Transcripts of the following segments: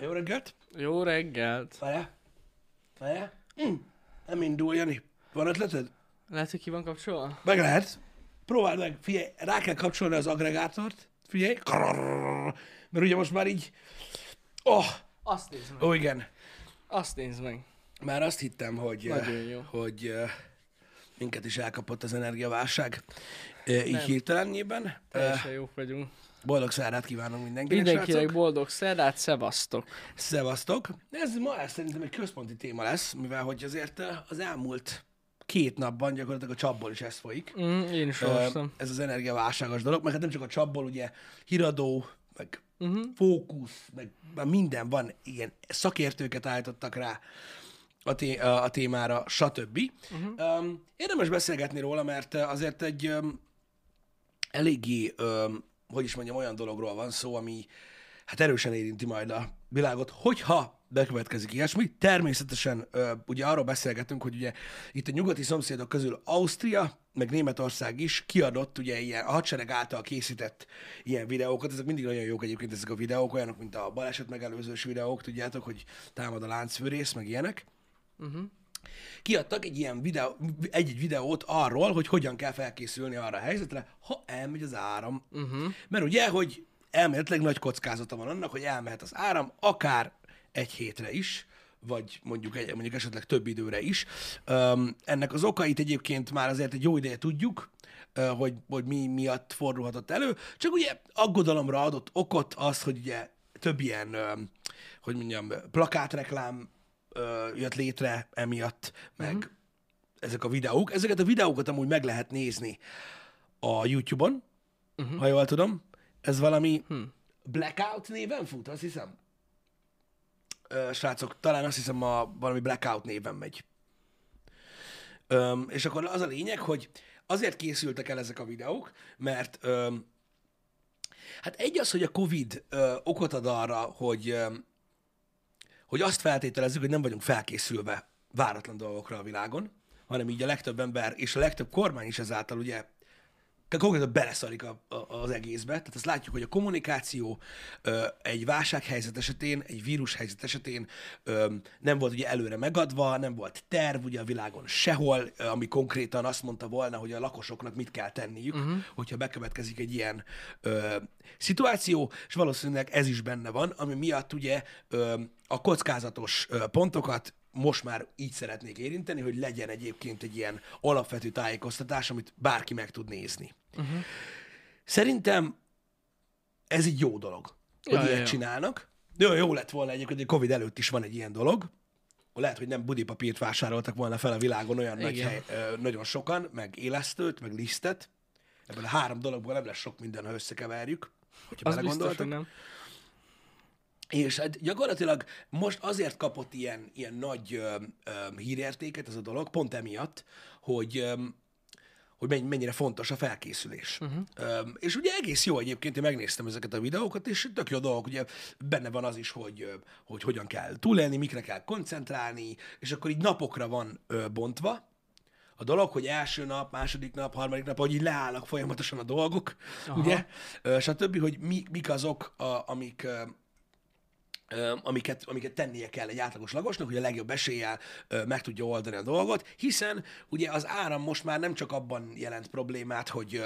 Jó reggelt! Jó reggelt! Várjál? Várjál? Mm. Nem indul, Jani. Van ötleted? Lehet, hogy ki van kapcsolva? Meg lehet. Próbáld meg. Figyelj, rá kell kapcsolni az agregátort. Figyelj. Krrrr. Mert ugye most már így... Oh, Azt nézd meg. ó, igen. Azt nézd meg. Már azt hittem, hogy, Nagyon jó. hogy minket is elkapott az energiaválság. Eh, Így. Eh, Teljesen jók vagyunk. Boldog szárát kívánunk mindenkinek, Mindenkinek srácok. boldog szerdát, szevasztok. Szevasztok! Ez ma ez szerintem egy központi téma lesz, mivel hogy azért eh, az elmúlt két napban gyakorlatilag a csapból is ez folyik. Mm, én is Ö, olvastam. Ez az energiaválságos dolog, meg hát nem csak a csapból, ugye híradó, meg uh-huh. fókusz, meg minden van, ilyen szakértőket állítottak rá a, té- a témára, stb. Uh-huh. Um, érdemes beszélgetni róla, mert eh, azért egy um, eléggé, um, hogy is mondjam, olyan dologról van szó, ami hát erősen érinti majd a világot, hogyha bekövetkezik ilyesmi. Természetesen ö, ugye arról beszélgetünk, hogy ugye itt a nyugati szomszédok közül Ausztria, meg Németország is kiadott ugye ilyen a hadsereg által készített ilyen videókat. Ezek mindig nagyon jók egyébként ezek a videók, olyanok, mint a baleset megelőzős videók, tudjátok, hogy támad a láncfűrész, meg ilyenek kiadtak egy ilyen videó, egy-egy videót arról, hogy hogyan kell felkészülni arra a helyzetre, ha elmegy az áram. Uh-huh. Mert ugye, hogy elméletileg nagy kockázata van annak, hogy elmehet az áram, akár egy hétre is, vagy mondjuk, egy, mondjuk esetleg több időre is. Um, ennek az okait egyébként már azért egy jó ideje tudjuk, ö, hogy, hogy mi miatt fordulhatott elő, csak ugye aggodalomra adott okot az, hogy ugye több ilyen, ö, hogy mondjam, plakátreklám ö, jött létre emiatt, meg uh-huh. ezek a videók. Ezeket a videókat amúgy meg lehet nézni a YouTube-on, uh-huh. ha jól tudom. Ez valami hmm. Blackout néven fut, azt hiszem. Ö, srácok, talán azt hiszem a valami Blackout néven megy. Öm, és akkor az a lényeg, hogy azért készültek el ezek a videók, mert öm, hát egy az, hogy a Covid ö, okot ad arra, hogy öm, hogy azt feltételezzük, hogy nem vagyunk felkészülve váratlan dolgokra a világon, hanem így a legtöbb ember és a legtöbb kormány is ezáltal ugye konkrétan beleszarik a, a, az egészbe. Tehát azt látjuk, hogy a kommunikáció ö, egy válsághelyzet esetén, egy vírushelyzet esetén ö, nem volt ugye előre megadva, nem volt terv ugye a világon sehol, ö, ami konkrétan azt mondta volna, hogy a lakosoknak mit kell tenniük, uh-huh. hogyha bekövetkezik egy ilyen ö, szituáció, és valószínűleg ez is benne van, ami miatt ugye ö, a kockázatos pontokat most már így szeretnék érinteni, hogy legyen egyébként egy ilyen alapvető tájékoztatás, amit bárki meg tud nézni. Uh-huh. Szerintem ez egy jó dolog, hogy Ja, ilyet ja, csinálnak. Jó, jó lett volna egyébként, hogy Covid előtt is van egy ilyen dolog. Lehet, hogy nem budipapírt vásároltak volna fel a világon olyan nagy hely, ö, nagyon sokan, meg élesztőt, meg lisztet. Ebből a három dologból nem lesz sok minden, ha összekeverjük. Hogyha Az biztos, belegondoltok. hogy nem. És hát gyakorlatilag most azért kapott ilyen, ilyen nagy ö, ö, hírértéket ez a dolog, pont emiatt, hogy, ö, hogy menny- mennyire fontos a felkészülés. Uh-huh. Ö, és ugye egész jó egyébként, én megnéztem ezeket a videókat, és tök jó dolgok, ugye benne van az is, hogy, hogy hogyan kell túlélni, mikre kell koncentrálni, és akkor így napokra van ö, bontva, a dolog, hogy első nap, második nap, harmadik nap, hogy így leállnak folyamatosan a dolgok, Aha. ugye, Ö, stb., hogy mi, mik azok, a, amik, amiket, amiket tennie kell egy átlagos lakosnak, hogy a legjobb eséllyel meg tudja oldani a dolgot, hiszen ugye az áram most már nem csak abban jelent problémát, hogy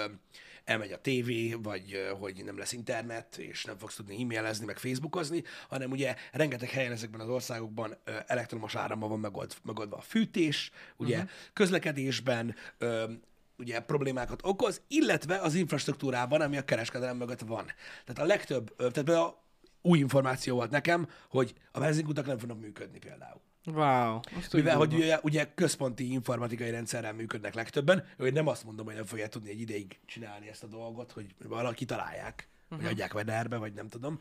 elmegy a tévé, vagy hogy nem lesz internet, és nem fogsz tudni e-mailezni, meg facebookozni, hanem ugye rengeteg helyen ezekben az országokban elektromos áramban van megold, megoldva a fűtés, ugye uh-huh. közlekedésben, ugye problémákat okoz, illetve az infrastruktúrában, ami a kereskedelem mögött van. Tehát a legtöbb, tehát például új információ volt nekem, hogy a benzinkutak nem fognak működni például. Wow. Azt Mivel, hogy ugye, ugye központi informatikai rendszerrel működnek legtöbben, hogy nem azt mondom, hogy nem fogják tudni egy ideig csinálni ezt a dolgot, hogy valaki találják, uh-huh. vagy adják vederbe, vagy nem tudom.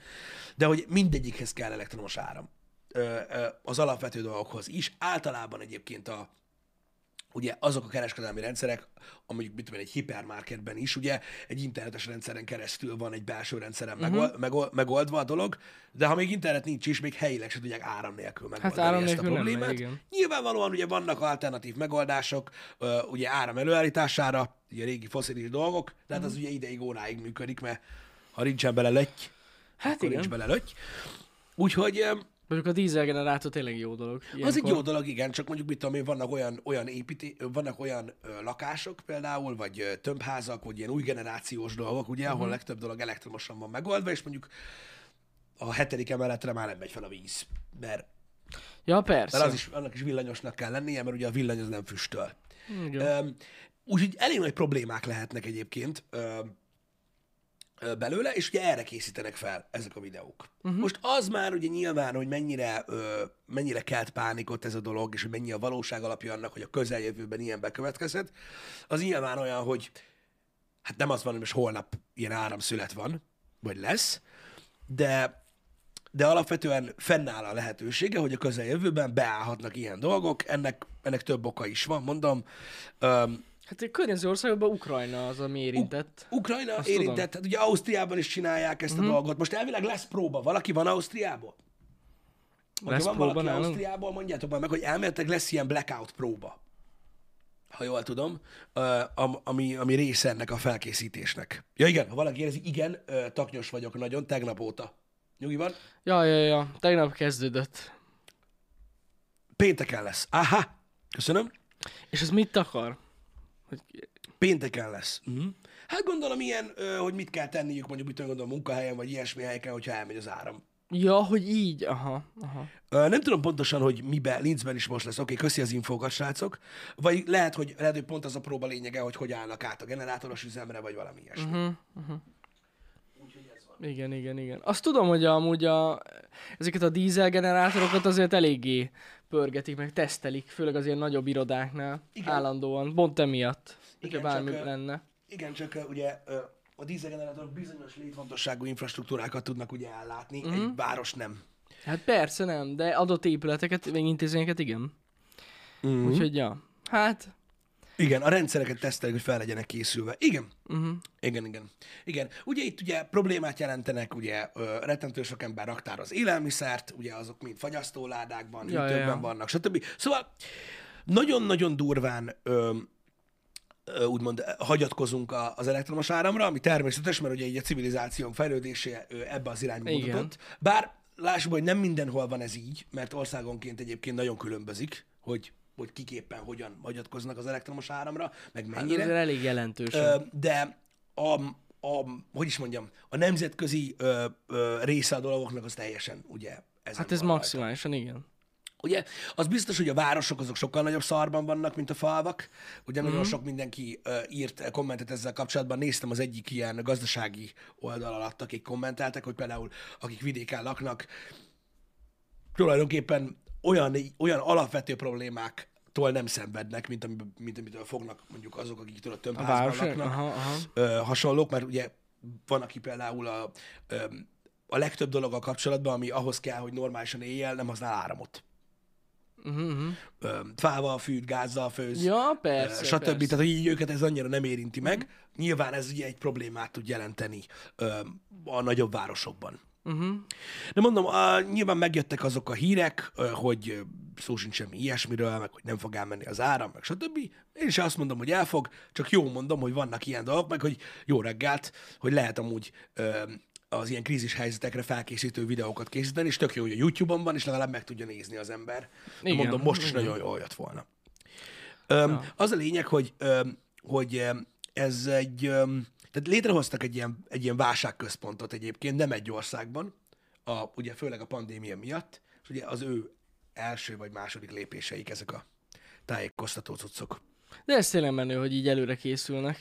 De hogy mindegyikhez kell elektromos áram. Ö, ö, az alapvető dolgokhoz is. Általában egyébként a, ugye azok a kereskedelmi rendszerek, amik mit tudom, egy hipermarketben is, ugye egy internetes rendszeren keresztül van egy belső rendszeren Mhm. uh-huh. megold, megoldva a dolog, de ha még internet nincs is, még helyileg se tudják áram nélkül megoldani áram ezt a nélkül problémát. igen. Nyilvánvalóan ugye vannak alternatív megoldások, ugye áram előállítására, ugye régi foszilis dolgok, de Mhm. hát az ugye ideig, óráig működik, mert ha nincsen bele löty, Hát akkor igen. nincs bele löty. Úgyhogy Mondjuk a dízelgenerátor tényleg jó dolog. az egy ilyenkor. jó dolog, igen, csak mondjuk mit tudom én, vannak olyan, olyan építé, vannak olyan ö, lakások például, vagy ö, tömbházak, vagy ilyen új generációs dolgok, ugye, ahol Mhm. legtöbb dolog elektromosan van megoldva, és mondjuk a hetedik emeletre már nem megy fel a víz, mert, Ja, persze. mert az is, annak is villanyosnak kell lennie, mert ugye a villany az nem füstöl. Igen. Úgyhogy elég nagy problémák lehetnek egyébként ö, belőle, és ugye erre készítenek fel ezek a videók. Uh-huh. Most az már ugye nyilván, hogy mennyire, ö, mennyire kelt pánikot ez a dolog, és hogy mennyi a valóság alapja annak, hogy a közeljövőben ilyen bekövetkezhet, az nyilván olyan, hogy hát nem az van, hogy most holnap ilyen áramszület van, vagy lesz, de, de alapvetően fennáll a lehetősége, hogy a közeljövőben beállhatnak ilyen dolgok, ennek, ennek több oka is van, mondom. Öm, Hát a környező országokban Ukrajna az, ami érintett. Ukrajna Azt érintett, tudom. hát ugye Ausztriában is csinálják ezt a dolgot. Most elvileg lesz próba. Valaki van Ausztriából? Lesz van próba valaki nálunk? Ausztriából, mondjátok már meg, hogy elméletileg lesz ilyen blackout próba. Ha jól tudom, ami, ami része ennek a felkészítésnek. Ja igen, ha valaki érzi, igen, taknyos vagyok nagyon, tegnap óta. Nyugi van? Ja, ja, ja. Tegnap kezdődött. Pénteken lesz. Aha, köszönöm. És ez mit akar? Hogy... Pénteken lesz. Uh-huh. Hát gondolom ilyen, hogy mit kell tenniük, mondjuk mit gondolom munkahelyen, vagy ilyesmi helyeken, hogyha elmegy az áram. Ja, hogy így. Aha, aha. Ö, Nem tudom pontosan, hogy miben, Linzben is most lesz. Oké, okay, köszi az infókat, srácok. Vagy lehet, hogy, lehet, hogy pont az a próba lényege, hogy hogy állnak át a generátoros üzemre, vagy valami ilyesmi. Uh-huh. Igen, igen, igen. Azt tudom, hogy amúgy a, ezeket a dízel generátorokat azért eléggé pörgetik, meg tesztelik, főleg az ilyen nagyobb irodáknál. Igen. Állandóan. Pont emiatt. Igen, bármi csak, lenne. Igen, csak ugye a dízelgenerátorok bizonyos létfontosságú infrastruktúrákat tudnak ugye ellátni, uh-huh. egy város nem. Hát persze nem, de adott épületeket, meg intézményeket igen. Uh-huh. Úgyhogy ja. Hát, Igen, a rendszereket tesztelik, hogy fel legyenek készülve. Igen. uh-huh. Igen, igen. Igen. Ugye itt ugye problémát jelentenek, ugye ö, rettentő sok ember raktároz élelmiszert, ugye azok mind fagyasztóládákban, Ja, hűtőkben ja. vannak, stb. Szóval nagyon-nagyon durván ö, úgymond hagyatkozunk az elektromos áramra, ami természetes, mert ugye így a civilizációnk fejlődése ebbe az irányba mutatott. Bár lássuk, hogy nem mindenhol van ez így, mert országonként egyébként nagyon különbözik, hogy hogy kiképpen hogyan hagyatkoznak az elektromos áramra, meg hát mennyire. azért elég jelentős. De a, a, hogy is mondjam, a nemzetközi ö, ö, része a dolgoknak az teljesen, ugye, Hát ez van rajta. maximálisan igen. Ugye, az biztos, hogy a városok azok sokkal nagyobb szarban vannak, mint a falvak. Ugye nagyon sok mindenki ö, írt kommentet ezzel kapcsolatban. Néztem az egyik ilyen gazdasági oldal alatt, akik kommentáltak, hogy például akik vidéken laknak, tulajdonképpen olyan, olyan alapvető problémáktól nem szenvednek, mint, ami, mint amitől fognak mondjuk azok, akik tudod, A tömbházban laknak aha, aha. ö, hasonlók, mert ugye van, aki például a, ö, a legtöbb dologgal kapcsolatban, ami ahhoz kell, hogy normálisan éjjel, nem használ áramot. Uh-huh, uh-huh. Ö, fával fűt, gázzal főz, Ja, persze, stb. persze. Tehát, így őket ez annyira nem érinti meg. Nyilván ez ugye egy problémát tud jelenteni ö, a nagyobb városokban. Uh-huh. De mondom, a, nyilván megjöttek azok a hírek, hogy szó sincs semmi ilyesmiről, meg hogy nem fog elmenni az áram, meg stb. Én is azt mondom, hogy elfog, csak jó mondom, hogy vannak ilyen dolgok, meg hogy jó reggelt, hogy lehet amúgy ö, az ilyen krízis helyzetekre felkészítő videókat készíteni, és tök jó, hogy a YouTube-on van, és legalább meg tudja nézni az ember. Igen, mondom, most is igen. nagyon jól jött volna. Öm, Az a lényeg, hogy, öm, hogy ez egy, öm, tehát létrehoztak egy ilyen, egy ilyen válságközpontot egyébként, nem egy országban, a, ugye főleg a pandémia miatt, és ugye az ő első vagy második lépéseik ezek a tájékoztató cuccok. De ez tényleg menő, hogy így előre készülnek,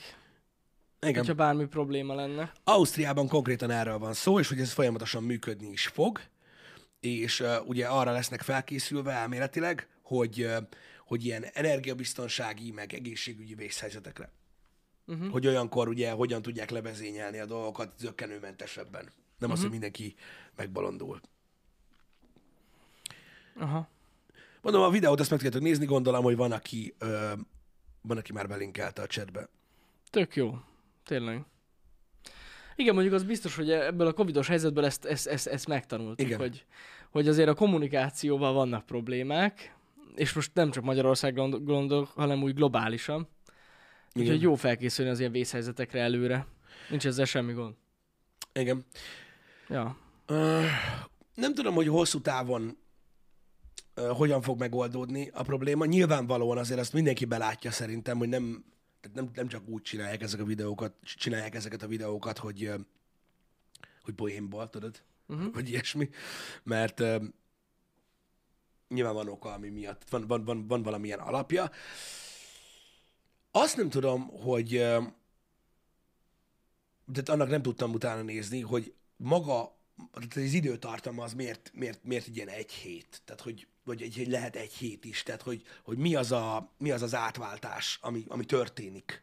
Igen. hogyha bármi probléma lenne. Ausztriában konkrétan erről van szó, és hogy ez folyamatosan működni is fog, és uh, ugye arra lesznek felkészülve elméletileg, hogy, uh, hogy ilyen energiabiztonsági, meg egészségügyi vészhelyzetekre. Uh-huh. Hogy olyankor ugye hogyan tudják levezényelni a dolgokat zöggenőmentesebben. Nem uh-huh. az, hogy mindenki megbolondul. Aha. Mondom, a videót azt meg tudjátok nézni, gondolom, hogy van, aki, ö, van, aki már belinkelte a chatbe. Tök jó. Tényleg. Igen, mondjuk az biztos, hogy ebből a covidos helyzetből ezt, ezt, ezt, ezt megtanultuk, Igen. hogy, hogy azért a kommunikációval vannak problémák, és most nem csak Magyarország gond- gondolok, hanem úgy globálisan. Igen. Úgyhogy jó felkészülni az ilyen vészhelyzetekre előre. Nincs ezzel semmi gond. Igen. Ja. Ö, nem tudom, hogy hosszú távon hogyan fog megoldódni a probléma. Nyilvánvalóan azért azt mindenki belátja szerintem, hogy nem, tehát nem, nem csak úgy csinálják ezek a videókat, csinálják ezeket a videókat, hogy, hogy poénból, tudod? Uh-huh. Vagy ilyesmi. Mert nyilván van oka, ami miatt, van, van, van, van valamilyen alapja. Azt nem tudom, hogy de annak nem tudtam utána nézni, hogy maga, tehát az időtartama az miért, miért, miért ilyen egy hét, tehát hogy, vagy egy, lehet egy hét is, tehát hogy, hogy mi, az a, mi az az átváltás, ami, ami történik,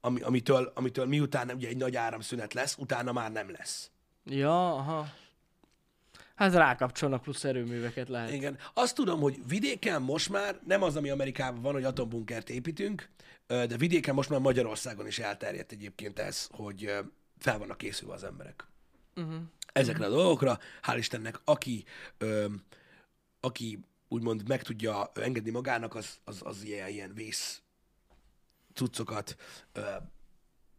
ami, amitől, amitől miután ugye egy nagy áramszünet lesz, utána már nem lesz. Ja, aha. Hát rákapcsolnak plusz erőműveket lehet. Igen. Azt tudom, hogy vidéken most már nem az, ami Amerikában van, hogy atombunkert építünk, de vidéken most már Magyarországon is elterjedt egyébként ez, hogy fel vannak készülve az emberek. Uh-huh. Ezekre a dolgokra, hál' Istennek, aki, ö, aki úgymond meg tudja engedni magának, az, az, az ilyen, ilyen vész cuccokat ö,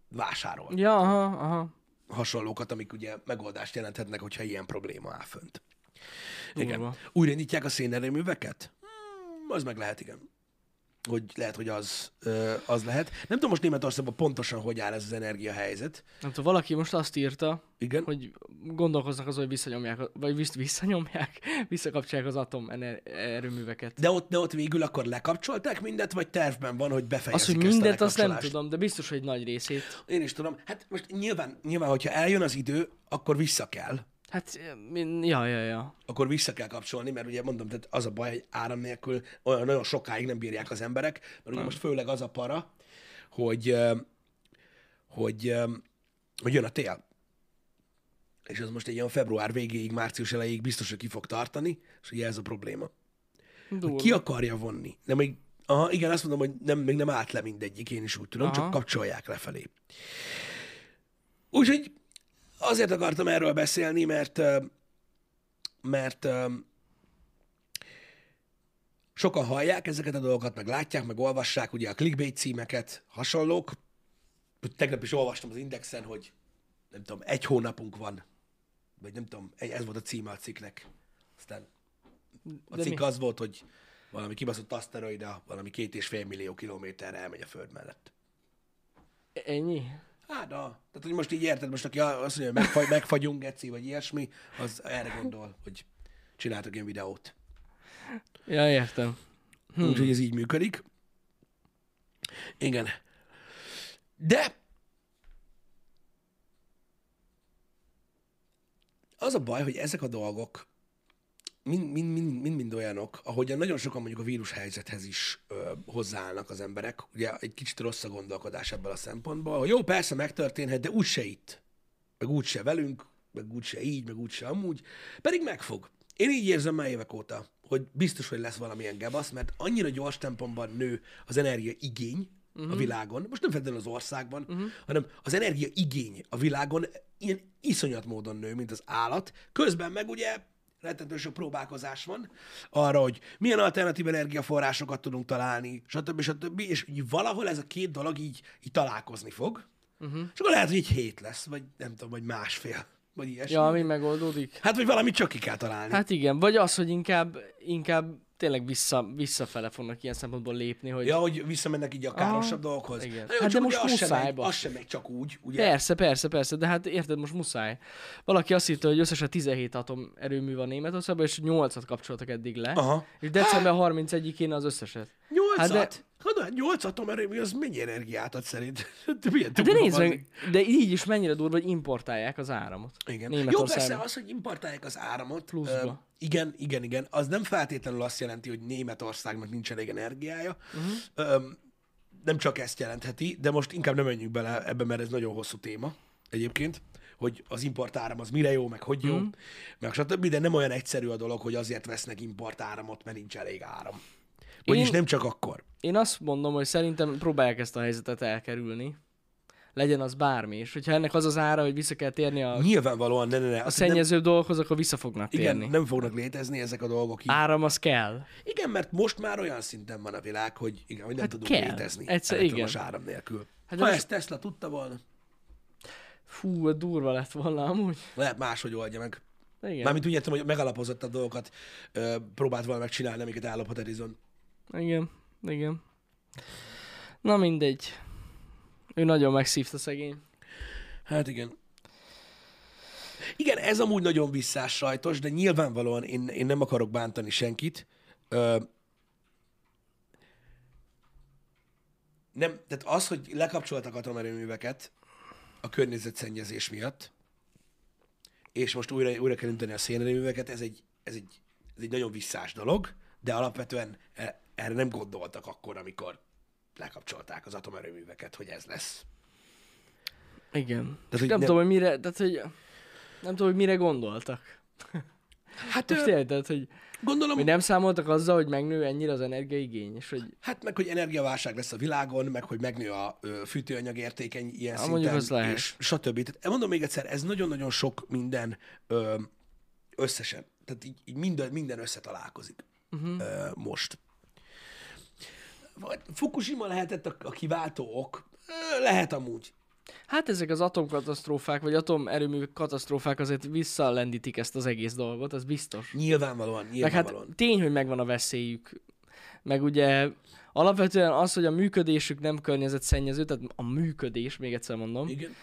vásárol. Ja, aha, aha. Hasonlókat, amik ugye megoldást jelenthetnek, hogyha ilyen probléma áll fönt. Igen. Durva. Újraindítják a szénerőműveket? Hmm, az meg lehet, igen. Hogy lehet, hogy az, az lehet. Nem tudom most Németországban pontosan, hogy áll ez az energiahelyzet. Nem tudom, valaki most azt írta, Igen. hogy gondolkoznak azon, hogy visszanyomják, vagy vissza, visszanyomják, visszakapcsolják az atom erőműveket. De ott, de ott végül akkor lekapcsolták mindet, vagy tervben van, hogy befejezik Az, hogy a azt nem tudom, de biztos, hogy nagy részét. Én is tudom. Hát most nyilván, nyilván, hogyha eljön az idő, akkor vissza kell. Hát, min- ja, ja, ja. Akkor vissza kell kapcsolni, mert ugye mondom, tehát az a baj, hogy áram nélkül olyan nagyon sokáig nem bírják az emberek, mert ugye most főleg az a para, hogy, hogy, hogy jön a tél. És az most egy ilyen február végéig, március elejéig biztos, hogy ki fog tartani, és ugye ez a probléma. Durva. Ki akarja vonni? De még, aha, igen, azt mondom, hogy nem, még nem állt le mindegyik, én is úgy tudom, aha. csak kapcsolják lefelé. Úgyhogy azért akartam erről beszélni, mert mert sokan hallják ezeket a dolgokat, meg látják, meg olvassák ugye a clickbait címeket, hasonlók. Tegnap is olvastam az Indexen, hogy nem tudom, egy hónapunk van, vagy nem tudom, ez volt a címe a cikknek. Aztán a cikk az volt, hogy valami kibaszott aszteroida, valami két és fél millió kilométerre elmegy a Föld mellett. Ennyi? Hát, na. Tehát, hogy most így érted, most aki azt mondja, hogy megfagy, megfagyunk, geci, vagy ilyesmi, az erre gondol, hogy csináltak ilyen videót. Ja, értem. Hmm. Úgyhogy ez így működik. Igen. De az a baj, hogy ezek a dolgok mind, mind, mind, mind, mind olyanok, ahogyan nagyon sokan mondjuk a vírus helyzethez is ö, hozzáállnak az emberek. Ugye egy kicsit rossz a gondolkodás ebből a szempontból, hogy jó, persze megtörténhet, de úgyse itt. Meg úgyse velünk, meg úgyse így, meg úgyse amúgy. Pedig megfog. Én így érzem már évek óta, hogy biztos, hogy lesz valamilyen gebasz, mert annyira gyors tempomban nő az energia igény uh-huh. a világon, most nem feltétlenül az országban, uh-huh. hanem az energia igény a világon ilyen iszonyat módon nő, mint az állat. Közben meg ugye rettentő sok próbálkozás van arra, hogy milyen alternatív energiaforrásokat tudunk találni, stb. stb. És így valahol ez a két dolog így, így találkozni fog. Uh-huh. És akkor lehet, hogy egy hét lesz, vagy nem tudom, vagy másfél, vagy ilyesmi. Ja, ami megoldódik. Hát, vagy valamit csak ki kell találni. Hát, Hát igen, vagy az, hogy inkább, inkább tényleg vissza, visszafele fognak ilyen szempontból lépni, hogy ja, hogy visszamennek így a károsabb Aha, dolgokhoz. igen. Hát csak de most muszáj, megy, az sem megy csak úgy, ugye? Persze, persze, persze, de hát érted, most muszáj. Valaki azt írta, hogy összesen 17 atomerőmű van Németországban, és 8-at kapcsoltak eddig le. Aha. És december 31-én az összeset. Nyolcat? Hát Hát de- de... nyolc atomerőmű, az mennyi energiát ad szerint? De, Hát de nézd meg, de így is mennyire durva, hogy importálják az áramot. Igen. Jó, persze az, hogy importálják az áramot. Pluszba. Igen, igen, igen. Az nem feltétlenül azt jelenti, hogy Németországnak nincs elég energiája. Uh-huh. nem csak ezt jelentheti, de most inkább nem menjünk bele ebbe, mert ez nagyon hosszú téma egyébként hogy az importáram az mire jó, meg hogy jó, mm. meg stb. De nem olyan egyszerű a dolog, hogy azért vesznek importáramot, mert nincs elég áram. Vagyis Én- nem csak akkor. Én azt mondom, hogy szerintem próbálják ezt a helyzetet elkerülni. Legyen az bármi. És hogyha ennek az az ára, hogy vissza kell térni a, Nyilvánvalóan, ne, ne, ne. a azt nem, szennyező dolgokhoz, akkor vissza fognak igen, térni. nem fognak létezni ezek a dolgok így. Áram az kell. Igen, mert most már olyan szinten van a világ, hogy igen, hogy nem Hát tudunk kell. létezni Egyszer- igen. áram nélkül. Hát ha most- ezt Tesla tudta volna, Fú, durva lett volna amúgy. lehet máshogy oldja meg. Igen. Mármint úgy értem, hogy megalapozottabb dolgokat ö, próbált volna megcsinálni, amiket ellopott Edison. Igen, igen. Na mindegy. Ő nagyon megszívta szegény. Hát igen. Igen, ez amúgy nagyon visszás sajtos, de nyilvánvalóan én, én nem akarok bántani senkit. Ö, nem, tehát az, hogy lekapcsoltak atomerőműveket a környezetszennyezés miatt, és most újra, újra kell önteni a szénerőműveket, ez egy, ez, egy, ez egy nagyon visszás dolog, de alapvetően e- erre nem gondoltak akkor, amikor lekapcsolták az atomerőműveket, hogy ez lesz. Igen. Tehát, hogy nem ne- tudom, hogy mire, tehát, hogy nem tudom, hogy mire gondoltak. Hát Most ö, érted, hogy gondolom, mi nem számoltak azzal, hogy megnő ennyire az energiaigény, és hogy Hát meg, hogy energiaválság lesz a világon, meg hogy megnő a fűtőanyag értékeny ilyen Ha, szinten, az lehet. és stb. Tehát mondom még egyszer, ez nagyon-nagyon sok minden ö, összesen. Tehát így, így minden, minden összetalálkozik uh-huh. ö, most. Vagy Fukushima lehetett a, a kiváltó ok? Lehet amúgy. Hát ezek az atomkatasztrófák, vagy atomerőmű katasztrófák azért visszalendítik ezt az egész dolgot, az biztos. Nyilvánvalóan, Meg nyilvánvalóan. hát tény, hogy megvan a veszélyük. Meg ugye alapvetően az, hogy a működésük nem környezetszennyező, tehát a működés, még egyszer mondom, Igen.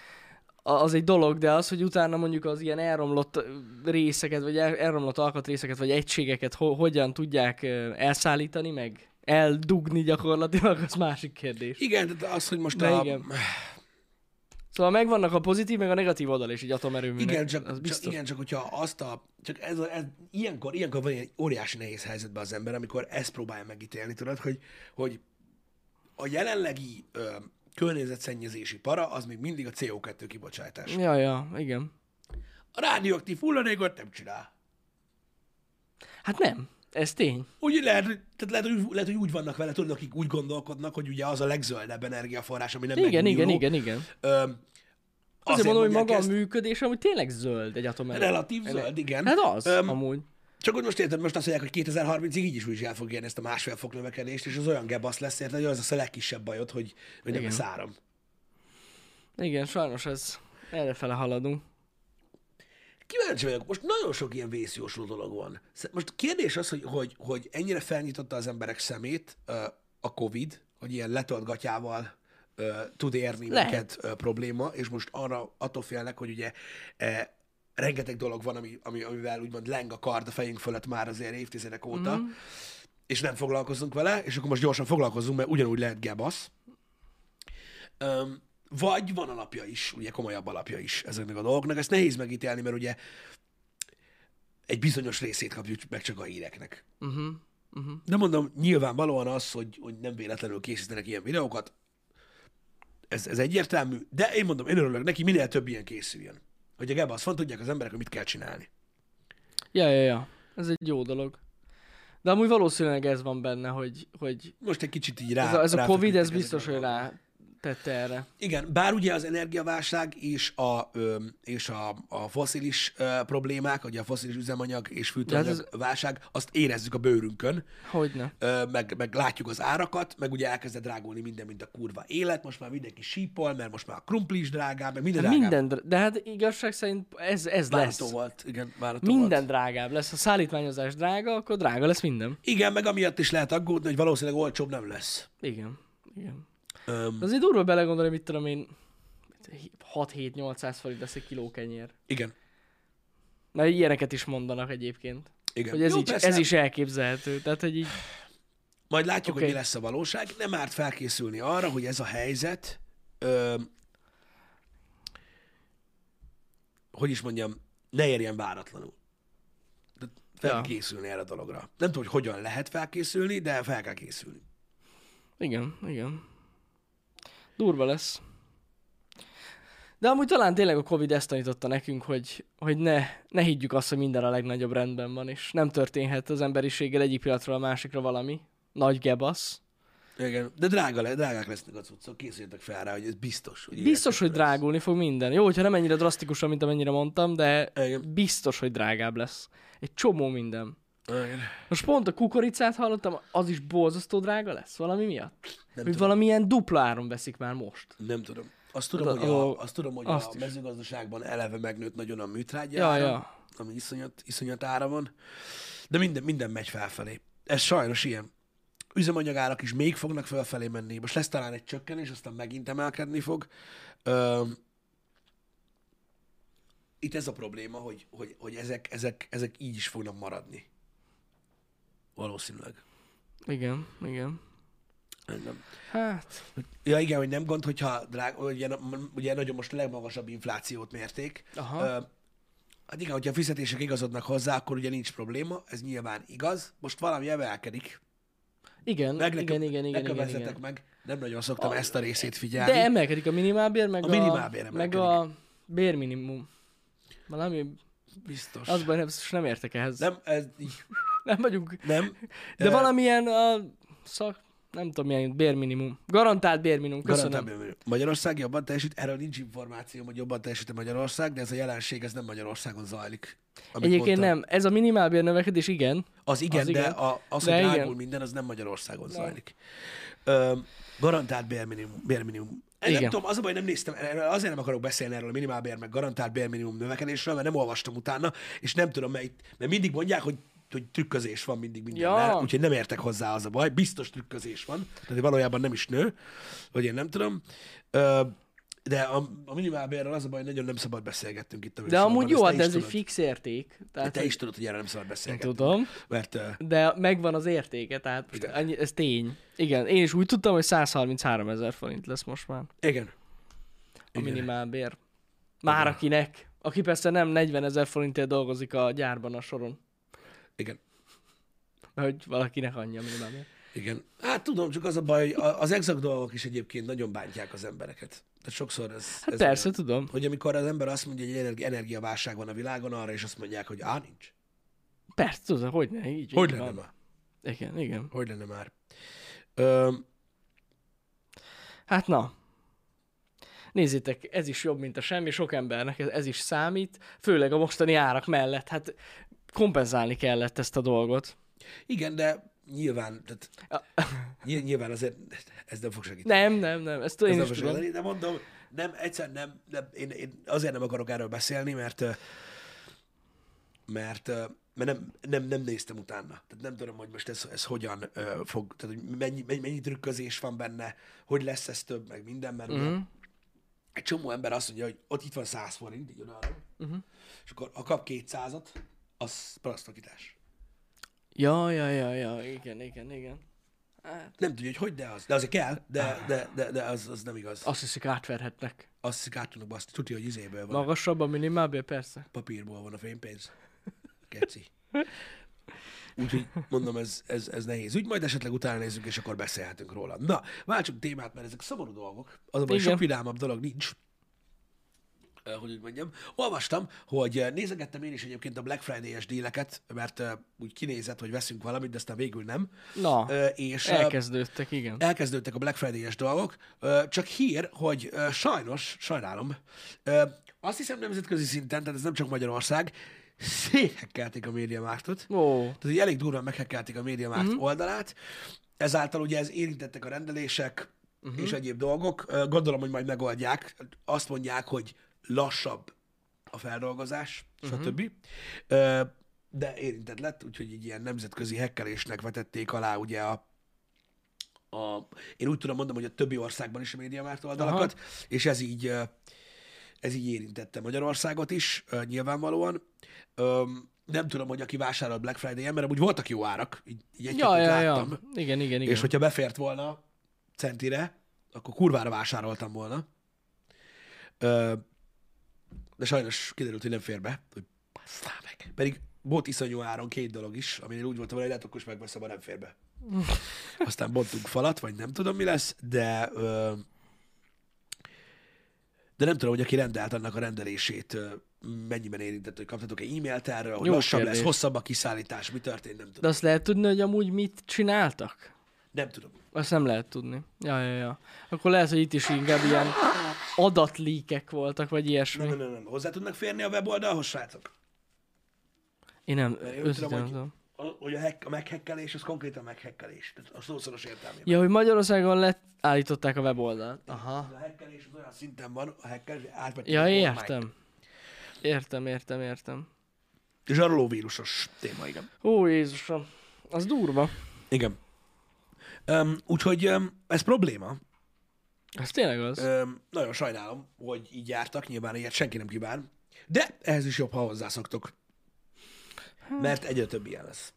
az egy dolog, de az, hogy utána mondjuk az ilyen elromlott részeket, vagy el- elromlott alkatrészeket, vagy egységeket ho- hogyan tudják elszállítani, meg eldugni gyakorlatilag, az másik kérdés. Igen, tehát az, hogy most De a... igen. Szóval megvannak a pozitív, meg a negatív oldal is egy atomerőműnek. Igen, az csak, csak, biztos. igen, csak hogyha azt a... Csak ez, a, ez ilyenkor, ilyenkor van egy óriási nehéz helyzetben az ember, amikor ezt próbálja megítélni, tudod, hogy, hogy a jelenlegi ö, környezetszennyezési para az még mindig a CO2 kibocsátás. Ja, ja, igen. A rádióaktív hulladékot nem csinál. Hát nem, ez tény. Úgy lehet, tehát lehet, hogy, úgy- lehet, hogy úgy vannak vele, tudod, akik úgy gondolkodnak, hogy ugye az a legzöldebb energiaforrás, ami nem Igen, igen, megújuló. igen, igen. Ö, Azért mondom, hogy maga a ezt, működés amúgy tényleg zöld egy atomerőmű. Relatív zöld, igen. Hát az, Öm, amúgy. Csak hogy most érted, most azt mondják, hogy 2030-ig így is úgy is el fog érni ezt a másfél fok növekedést, és az olyan gebasz lesz, érted, hogy az a legkisebb bajod, hogy, hogy nem Igen. lesz áram. Igen, sajnos ez erre fele haladunk. Kíváncsi vagyok, most nagyon sok ilyen vészjósló dolog van. Most kérdés az, hogy, hogy, hogy ennyire felnyitotta az emberek szemét a Covid, hogy ilyen letolt gatyával tud érni Lehet. minket probléma, és most arra attól félnek, hogy ugye e, rengeteg dolog van, ami, ami, amivel úgymond leng a kard a fejünk fölött már azért évtizedek óta, mm. és nem foglalkozunk vele, és akkor most gyorsan foglalkozunk, mert ugyanúgy lehet gebasz. Vagy van alapja is, ugye komolyabb alapja is ezeknek a dolgoknak. Ezt nehéz megítélni, mert ugye egy bizonyos részét kapjuk meg csak a híreknek. Uh-huh. Uh-huh. De mondom, nyilvánvalóan az, hogy, hogy nem véletlenül készítenek ilyen videókat, ez, ez egyértelmű, de én mondom, én örülök neki, minél több ilyen készüljön. Hogy a gebasz van, tudják az emberek, hogy mit kell csinálni. Ja, ja, ja. Ez egy jó dolog. De amúgy valószínűleg ez van benne, hogy, hogy Most egy kicsit így rá ez a, ez a Covid, ez biztos, hogy rá tette erre. Igen, bár ugye az energiaválság és a, és a, a foszilis problémák, ugye a foszilis üzemanyag és fűtőanyag De hát válság, azt érezzük a bőrünkön, Hogyne. meg, meg látjuk az árakat, meg ugye elkezdett drágulni minden, mint a kurva élet, most már mindenki sípol, mert most már a krumpli is drágább, meg minden drágább. Minden, de hát igazság szerint ez, ez lesz. Várható volt, igen, várható Minden volt. drágább lesz. Ha szállítmányozás drága, akkor drága lesz minden. Igen, meg amiatt is lehet aggódni, hogy valószínűleg olcsóbb nem lesz. Igen. Igen. Öm, De azért durva belegondolni, mit tudom én, 6-7-800 forint lesz egy kiló kenyér. igen, Na, ilyeneket is mondanak egyébként. igen. Hogy ez, Jó, így, persze, ez is elképzelhető. Tehát, hogy így, Majd látjuk, Oké. hogy mi lesz a valóság. Nem árt felkészülni arra, hogy ez a helyzet, ö, hogy is mondjam, ne érjen váratlanul. De fel Ja. erre a dologra. Nem tudom, hogy hogyan lehet felkészülni, de fel kell készülni. igen, igen. Durva lesz. De amúgy talán tényleg a Covid ezt tanította nekünk, hogy, hogy ne, ne higgyük azt, hogy minden a legnagyobb rendben van, és nem történhet az emberiséggel egyik pillanatról a másikra valami. Nagy gebasz. Igen. De drága le, drágák lesznek a cuccok, készüljetek fel rá, hogy ez biztos. Hogy Biztos, hogy lesz. drágulni fog minden. Jó, hogyha nem ennyire drasztikusan, mint amennyire mondtam, de Igen. biztos, hogy drágább lesz. Egy csomó minden. Igen. Most pont a kukoricát hallottam, az is borzasztó drága lesz valami miatt? Nem Hogy tudom. valamilyen dupla áron veszik már most. Nem tudom. Azt tudom, Tudod, hogy, a, azt tudom, hogy azt a is. mezőgazdaságban eleve megnőtt nagyon a műtrágya. Ja, ára. ja. ami iszonyat, iszonyat ára van. De minden, minden megy felfelé. Ez sajnos ilyen. Üzemanyagárak is még fognak felfelé menni. Most lesz talán egy csökkenés, aztán megint emelkedni fog. Ö, itt ez a probléma, hogy, hogy, hogy ezek, ezek, ezek így is fognak maradni. Valószínűleg. Igen, igen. Nem. Hát, Ja igen, hogy nem gond, hogyha drág, ugye, ugye nagyon most a legmagasabb inflációt mérték. Aha. Ö, hát igen, hogyha a fizetések igazodnak hozzá, akkor ugye nincs probléma, ez nyilván igaz. Most valami emelkedik. igen, Meg ne, igen, igen, igen, igen, igen. meg. Nem nagyon szoktam ezt a részét figyelni. De emelkedik a minimálbér, meg A a, minimálbér meg emelkedik. a bérminimum. Valami, Biztos. az baj, nem, nem értek ehhez. Nem, ez így, nem vagyunk. nem. De Ö, valamilyen a szak, nem tudom milyen bérminimum. Garantált bérminimum, köszönöm. Garantált Magyarország jobban teljesít, erről nincs információ, hogy jobban teljesít Magyarország, de ez a jelenség, ez nem Magyarországon zajlik. Egyébként mondtam. nem, ez a minimálbér növekedés igen. Az igen, Az de igen. A, az, De hogy igen. minden, az nem Magyarországon zajlik. Ö, garantált bérminimum. bérminimum. Igen. Igen. Nem tudom, az a baj, nem néztem, azért nem akarok beszélni erről a minimálbér, meg garantált bérminimum növekedésről, mert nem olvastam utána, és nem tudom, mert, itt- mert mindig mondják, hogy hogy trükközés van mindig mindenben, Ja. úgyhogy nem értek hozzá az a baj. Biztos trükközés van, tehát valójában nem is nő, vagy én nem tudom. Ö, de a, a minimálbérről az a baj, hogy nagyon nem szabad beszélgettünk itt a De amúgy jó, te de is ez egy fix érték. De Tehát, te hogy- is tudod, hogy erről nem szabad beszélgetni. tudom, Mert de megvan az értéke, tehát Igen. annyi, ez tény. Igen, én is úgy tudtam, hogy 133 ezer forint lesz most már igen. a Igen. minimálbér. Már Igen. akinek. Aki persze nem 40 ezer forintért dolgozik a gyárban a soron. Igen. Hogy valakinek annyi a minimálbér. Igen. Hát tudom, csak az a baj, hogy az exakt dolgok is egyébként nagyon bántják az embereket. Tehát sokszor ez... Hát ez persze, olyan, tudom. hogy amikor az ember azt mondja, hogy energi- energiaválság van a világon, arra is azt mondják, hogy á, nincs. Persze, tudom, hogy ne, így, Hogy így lenne van. már? Igen, igen. Hogy lenne már? Ö, Hát na. Nézzétek, ez is jobb, mint a semmi, sok embernek ez, ez is számít, főleg a mostani árak mellett. Hát kompenzálni kellett ezt a dolgot. igen, de nyilván, tehát ny- nyilván azért ez nem fog segíteni. Nem, nem, nem, ezt ez én nem is tudom. segíteni, de mondom, nem, egyszer nem, nem én, én azért nem akarok erről beszélni, mert mert, mert nem, nem, nem néztem utána. Tehát nem tudom, hogy most ez, ez hogyan ö, fog, tehát hogy mennyi, mennyi, mennyi trükközés van benne, hogy lesz ez több, meg minden, mert uh-huh. Egy csomó ember azt mondja, hogy ott itt van 100 forint, így uh-huh. és akkor ha kap 200-at, az parasztokítás. Ja, ja, ja, ja, igen, igen, igen. Hát, Nem tudja, hogy hogy, de az. De azért kell, de, de, de, de az, az nem igaz. azt hiszik átverhetnek. Azt hiszik át tudnak baszni. Tudja, hogy izéből van. Magasabb a minimálbér, persze. papírból van a fénypénz. Keci. Úgyhogy mondom, ez, ez, ez nehéz. Úgy majd esetleg utána nézzük, és akkor beszélhetünk róla. Na, váltsunk témát, mert ezek szomorú dolgok. Az a baj, Igen. sok vidámabb dolog nincs. Ö, Hogy úgy mondjam. Olvastam, hogy ö, nézegettem én is egyébként a Black Friday-es díleket, mert ö, úgy kinézett, hogy veszünk valamit, de aztán végül nem. Na, És elkezdődtek, igen. elkezdődtek a Black Friday-es dolgok, csak hír, hogy sajnos, sajnálom, azt hiszem nemzetközi szinten, tehát ez nem csak Magyarország, széthekkelték a médiamártot. Ó, Tehát így elég durván meghekkelték a médiamárt uh-huh. oldalát, ezáltal ugye ez érintettek a rendelések uh-huh. és egyéb dolgok. Gondolom, hogy majd megoldják. Azt mondják, hogy lassabb a feldolgozás, uh-huh. stb. Ö, De érintett lett, úgyhogy egy ilyen nemzetközi hekkelésnek vetették alá ugye a, a, én úgy tudom mondom, hogy a többi országban is a médiamárt oldalakat, Aha. és ez így, ez így érintette Magyarországot is, nyilvánvalóan. Öm, nem tudom, hogy aki vásárol Black Friday-en, mert amúgy voltak jó árak, így, így egy ja, ja, láttam. ja. Igen, igen, igen. És hogyha befért volna centire, akkor kurvára vásároltam volna. De sajnos kiderült, hogy nem fér be. Hogy meg. Pedig volt iszonyú áron két dolog is, aminél úgy voltam, hogy lehet, akkor is megveszem, ha nem fér be. Aztán bontunk falat, vagy nem tudom, mi lesz, de ö, de nem tudom, hogy aki rendelt annak a rendelését, mennyiben érintett, hogy kaptatok-e e-mailt erről, hogy Jó lassabb kérdés. lesz, hosszabb a kiszállítás, mi történt, nem tudom. De azt lehet tudni, hogy amúgy mit csináltak? Nem tudom. Azt nem lehet tudni. Ja, ja, ja. Akkor lehet, hogy itt is inkább ilyen adatlíkek voltak, vagy ilyesmi. Nem, nem, nem. Hozzá tudnak férni a weboldalhoz, srácok? Én nem, őszintén tudom, a- hogy a, hack, a meghekkelés, az konkrétan meghekkelés. Tehát a szószoros értelmében. Ja, hogy Magyarországon leállították a weboldalt. Aha. A hekkelés az olyan szinten van, a hekkelés átvették Ja, értem. Értem, értem, értem. És a rolóvírusos téma, igen. Ó, Jézusom. Az durva. Igen. Um, úgyhogy um, ez probléma. Ez tényleg az. Um, nagyon sajnálom, hogy így jártak, nyilván ilyet senki nem kíván. De ehhez is jobb, ha hozzászoktok. Mert egyre több ilyen lesz.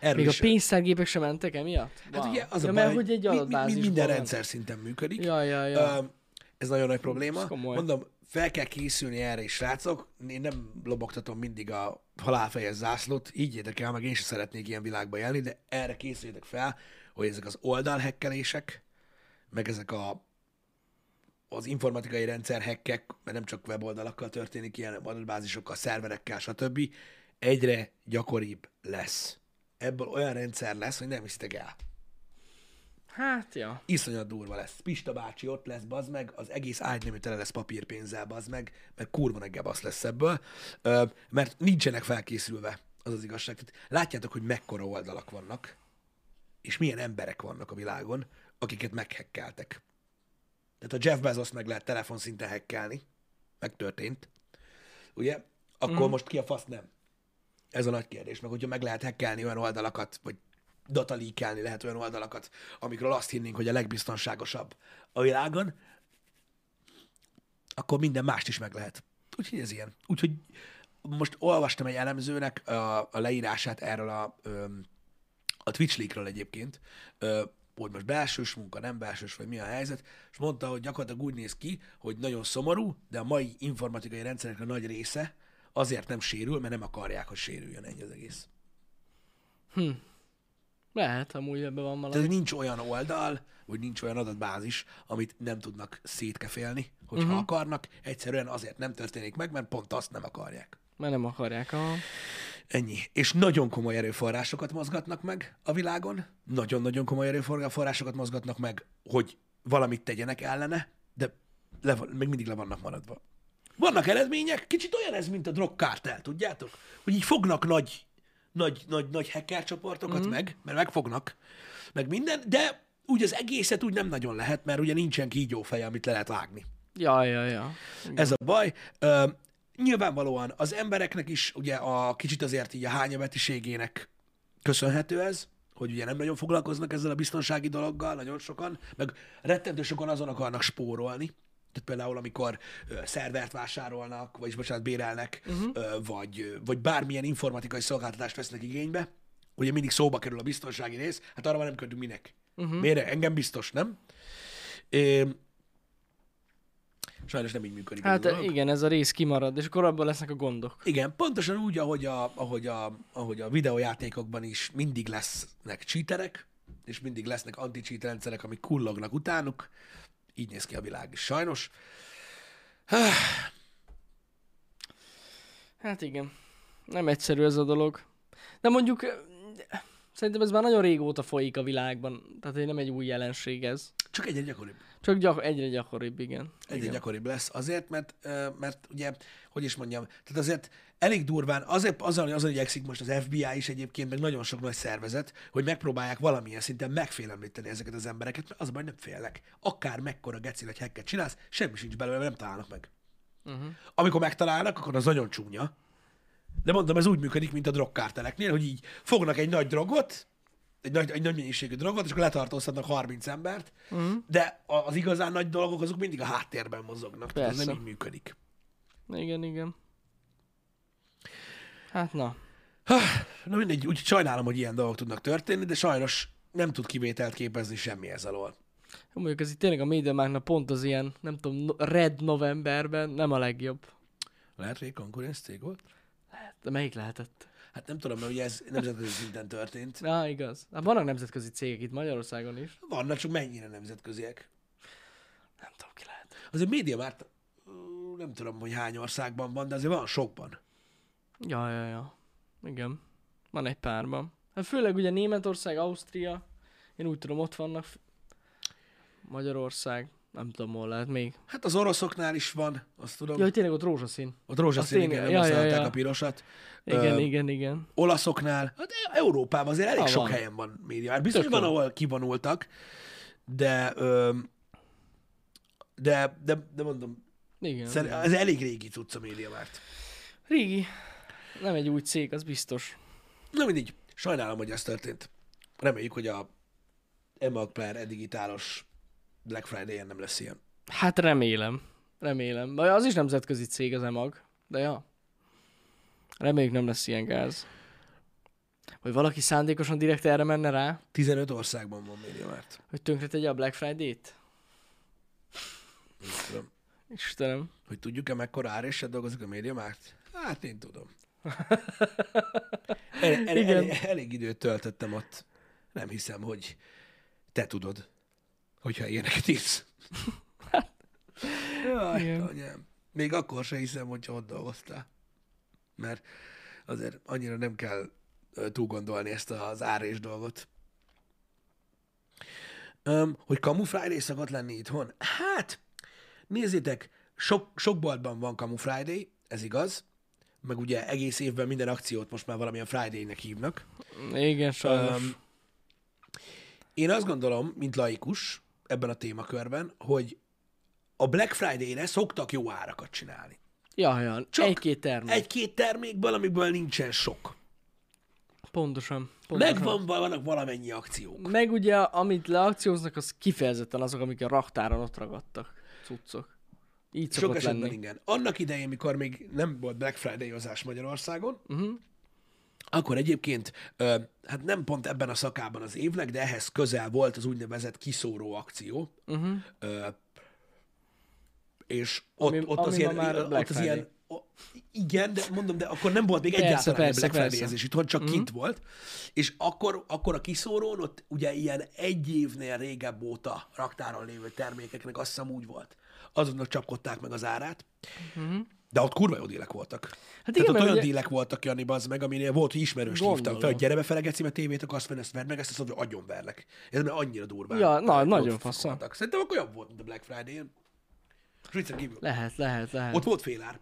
Erről Még a is, pénztárgépek sem mentek emiatt? Hát Wow. ugye az a ja, baj, mert hogy egy mi- mi- minden rendszer szinten működik. Ja, ja, ja. Öm, Ez nagyon nagy probléma. Mondom, fel kell készülni erre is, srácok. Én nem lobogtatom mindig a halálfejes zászlót, így el, meg én sem szeretnék ilyen világba élni, de erre készüljetek fel, hogy ezek az oldalhekkelések, meg ezek a az informatikai rendszer hackek, mert nem csak weboldalakkal történik ilyen adatbázisokkal, szerverekkel, stb. egyre gyakoribb lesz. Ebből olyan rendszer lesz, hogy nem hiszitek el Hát, ja. iszonyat durva lesz. Pista bácsi ott lesz, bazd meg, az egész ágynemű tele lesz papírpénzzel, bazd meg, mert kurva nagy gebasz lesz ebből, mert nincsenek felkészülve, az az igazság. Tehát látjátok, hogy mekkora oldalak vannak, és milyen emberek vannak a világon, akiket meghekkeltek. Tehát a Jeff Bezos meg lehet telefonszinten hekkelni, megtörtént, ugye? Akkor mm. most ki a fasz nem? Ez a nagy kérdés, meg hogyha meg lehet hekkelni olyan oldalakat, vagy datalíkelni lehet olyan oldalakat, amikről azt hinnénk, hogy a legbiztonságosabb a világon, akkor minden mást is meg lehet. Úgyhogy ez ilyen. Úgyhogy most olvastam egy elemzőnek a, a leírását erről a, a Twitch leakről egyébként, hogy most belsős munka, nem belsős, vagy mi a helyzet, és mondta, hogy gyakorlatilag úgy néz ki, hogy nagyon szomorú, de a mai informatikai rendszerek a nagy része azért nem sérül, mert nem akarják, hogy sérüljön ennyi az egész. Lehet, amúgy ebben van valami. Tehát nincs olyan oldal, vagy nincs olyan adatbázis, amit nem tudnak szétkefélni, hogyha uh-huh. akarnak. Egyszerűen azért nem történik meg, mert pont azt nem akarják. Mert nem akarják. A... Ennyi. És nagyon komoly erőforrásokat mozgatnak meg a világon. Nagyon-nagyon komoly erőforrásokat mozgatnak meg, hogy valamit tegyenek ellene, de le, még mindig le vannak maradva. Vannak eredmények, kicsit olyan ez, mint a drogkártel, tudjátok? Hogy így fognak nagy, nagy, nagy, nagy hacker csoportokat mm. meg, mert megfognak, meg minden, de úgy az egészet úgy nem nagyon lehet, mert ugye nincsen kígyófej, amit le lehet vágni. Ja, ja, ja. Ez a baj. Ö, nyilvánvalóan az embereknek is ugye a kicsit azért így a hányavetiségének köszönhető ez, hogy ugye nem nagyon foglalkoznak ezzel a biztonsági dologgal, nagyon sokan, meg rettentő sokan azon akarnak spórolni, tehát például, amikor szervert vásárolnak, vagyis bocsánat, bérelnek, uh-huh. vagy, vagy bármilyen informatikai szolgáltatást vesznek igénybe, ugye mindig szóba kerül a biztonsági rész, hát arra már nem kötünk minek. Uh-huh. Miért? Engem biztos, nem? É, sajnos nem így működik. a Hát dolog. igen, ez a rész kimarad, és akkor abban lesznek a gondok. Igen, pontosan úgy, ahogy a, ahogy, a, ahogy a videójátékokban is mindig lesznek cheaterek, és mindig lesznek anti-cheat rendszerek, amik kullognak utánuk. Így néz ki a világ is, sajnos. Hát igen. Nem egyszerű ez a dolog. De mondjuk szerintem ez már nagyon régóta folyik a világban. Tehát nem egy új jelenség ez. Csak egyre gyakoribb. Csak gyak- egyre gyakoribb, igen. Egyre igen. gyakoribb lesz azért, mert, mert ugye, hogy is mondjam, tehát azért elég durván, azért azon, azon igyekszik most az FBI is egyébként, meg nagyon sok nagy szervezet, hogy megpróbálják valamilyen szinten megfélemlíteni ezeket az embereket, mert az baj, nem félnek. Akár mekkora geci vagy hacket csinálsz, semmi sincs belőle, nem találnak meg. Uh-huh. Amikor megtalálnak, akkor az nagyon csúnya. De mondom, ez úgy működik, mint a drogkárteleknél, hogy így fognak egy nagy drogot, egy nagy, egy nagy mennyiségű drogot, és akkor letartóztatnak 30 embert, uh-huh. de az igazán nagy dolgok azok mindig a háttérben mozognak. Tehát ez Persze. nem így működik. Igen, igen. Hát na. Na mindegy, úgy sajnálom, hogy ilyen dolgok tudnak történni, de sajnos nem tud kivételt képezni semmi ez alól. Mondjuk ez itt tényleg a MediaMarktnak pont az ilyen, nem tudom, red novemberben nem a legjobb. Lehet, hogy egy konkurenc cég volt? De melyik lehetett? Hát nem tudom, mert ugye ez nemzetközi szinten történt. Na, igaz. Hát vannak nemzetközi cégek itt Magyarországon is. Vannak, csak mennyire nemzetköziek. Nem tudom, ki lehet. Azért média már nem tudom, hogy hány országban van, de azért van sokban. Ja, ja, ja. Igen. Van egy párban. Hát főleg ugye Németország, Ausztria, én úgy tudom, ott vannak. Magyarország, nem tudom, hol lehet még. Hát az oroszoknál is van, azt tudom. Ja, tényleg ott rózsaszín. Ott rózsaszín, azt igen, én- nem ja, ja, ja. a pirosat. Igen, Ö, igen, igen. Olaszoknál, hát Európában azért elég Ha, sok van. helyen van média. Hát biztos, Tök van, ahol kivonultak, de, ö, de, de, de mondom, Igen. Szer- igen. ez elég régi cucc a média várt. Régi. Nem egy új cég, az biztos. Na mindig, sajnálom, hogy ez történt. Reméljük, hogy a Emma per edigitálos Black Friday-en nem lesz ilyen. Hát remélem. Remélem. Vagy Az is nemzetközi cég az EMAG. De ja. Reméljük nem lesz ilyen gáz. Vagy valaki szándékosan direkt erre menne rá, 15 országban van MediaMart. hogy tönkre tegye a Black Friday-t? Nem tudom. Istenem. Hogy tudjuk-e mekkora áréssel dolgozik a MediaMart? Hát én tudom. El, el, Igen. elég, elég időt töltöttem ott. Nem hiszem, hogy te tudod, hogyha ilyeneket írsz. Jaj, Igen. anyám. Még akkor se hiszem, hogyha ott dolgoztál. Mert azért annyira nem kell túl gondolni ezt az árés dolgot. Öm, hogy Friday szokott lenni itthon? Hát, nézzétek, sok, sok boltban van Friday, ez igaz, meg ugye egész évben minden akciót most már valamilyen Friday-nek hívnak. Igen, sajnos. Öm, én azt gondolom, mint laikus ebben a témakörben, hogy a Black Friday-re szoktak jó árakat csinálni. ja, ja. csak Egy-két termék. Egy... Egy-két termékből, amiből nincsen sok. Pontosan. pontosan. Megvan vannak valamennyi akciók. Meg ugye, amit leakcióznak, az kifejezetten azok, amik a raktáron ott ragadtak. Cuccok. Így Sok esetben lenni. igen. Annak idején, mikor még nem volt Black Friday-ozás Magyarországon, Uh-huh. akkor egyébként, hát nem pont ebben a szakában az évnek, de ehhez közel volt az úgynevezett kiszóró akció. Uh-huh. És ott, Ami- ott az ami ilyen, ma már ott az Friday. ilyen igen, de mondom, de akkor nem volt még Persze, egyáltalán persze, Black persze. Friday-ezés itthon, csak kint volt. És akkor, akkor a kiszórón ott ugye ilyen egy évnél régebb óta raktáron lévő termékeknek azt hiszem úgy volt. Azonnak csapkodták meg az árát. De ott kurva jó dílek voltak. Hát Hát igen, Tehát ott olyan ugye- dílek voltak, Jani, az meg, aminél volt, hogy ismerős Gondolom. fel, hogy gyere befele, geci, mert tévét akarsz venni, ezt vedd meg, ezt azt mondja, hogy agyon verlek. Ez mert annyira durván. Ja, na, nagyon voltak. faszom. Szerintem akkor jobb volt, mint a Black Friday-en. Lehet, lehet, lehet. Ott volt félár.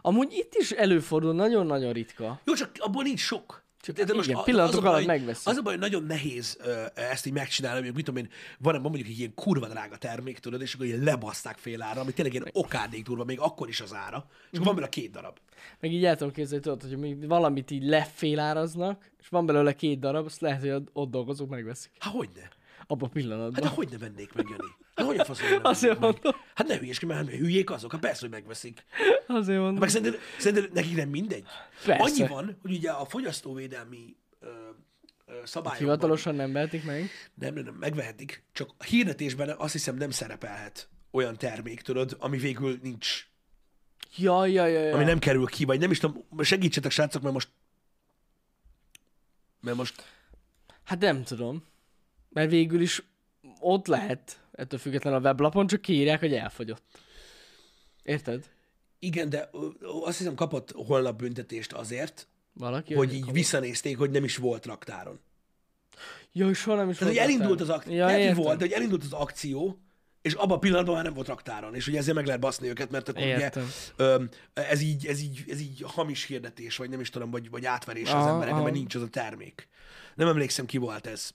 Amúgy itt is előfordul, nagyon-nagyon ritka. Jó, csak abból nincs sok. Csak De igen, a- pillanatok az a baj, alatt megveszik. Az a baj, hogy nagyon nehéz ezt így megcsinálni, hogy mit tudom én, van, van mondjuk egy ilyen kurva drága termék, tudod, és akkor ilyen lebaszták fél ára, ami tényleg ilyen okádék durva, még akkor is az ára, és akkor van belőle két darab. Meg így el tudom képzelni, tudod, hogy még valamit így leféláraznak, és van belőle két darab, azt lehet, hogy ott- dolgozók megveszik. Hát hogyne? Abban a pillanatban. Hát de hogy ne vennék meg, Jani? Hát hogy a faszom Azért mondom. Hát ne hülyeskedj, mert hát hülyék azok, hát persze, hogy megveszik. Azért mondom. Meg szerinted, szerinted nekik nem mindegy? Persze. Annyi van, hogy ugye a fogyasztóvédelmi ö, ö, szabályokban Hivatalosan nem vehetik meg. Nem, nem, nem, megvehetik. Csak a hirdetésben azt hiszem nem szerepelhet olyan termék, tudod, ami végül nincs, Ja, ja, ja, ja. ami nem kerül ki, vagy nem is tudom, segítsetek srácok, mert most mert most, Hát nem tudom. Mert végül is ott lehet, ettől függetlenül a weblapon, csak kiírják, hogy elfogyott. Érted? igen, de azt hiszem kapott holnap büntetést azért, Valaki? hogy így visszanézték, hogy nem is volt raktáron. Jó, és soha nem is Tehát, hogy volt elindult az akció, Ja, volt, de hogy elindult az akció, és abban a pillanatban már nem volt raktáron, és ugye ezért meg lehet baszni őket, mert akkor Értem. ugye öm, ez így, ez, így, ez így hamis hirdetés, vagy nem is tudom, vagy, vagy átverés az Aha, embereknek, aha. mert nincs az a termék. Nem emlékszem, ki volt ez.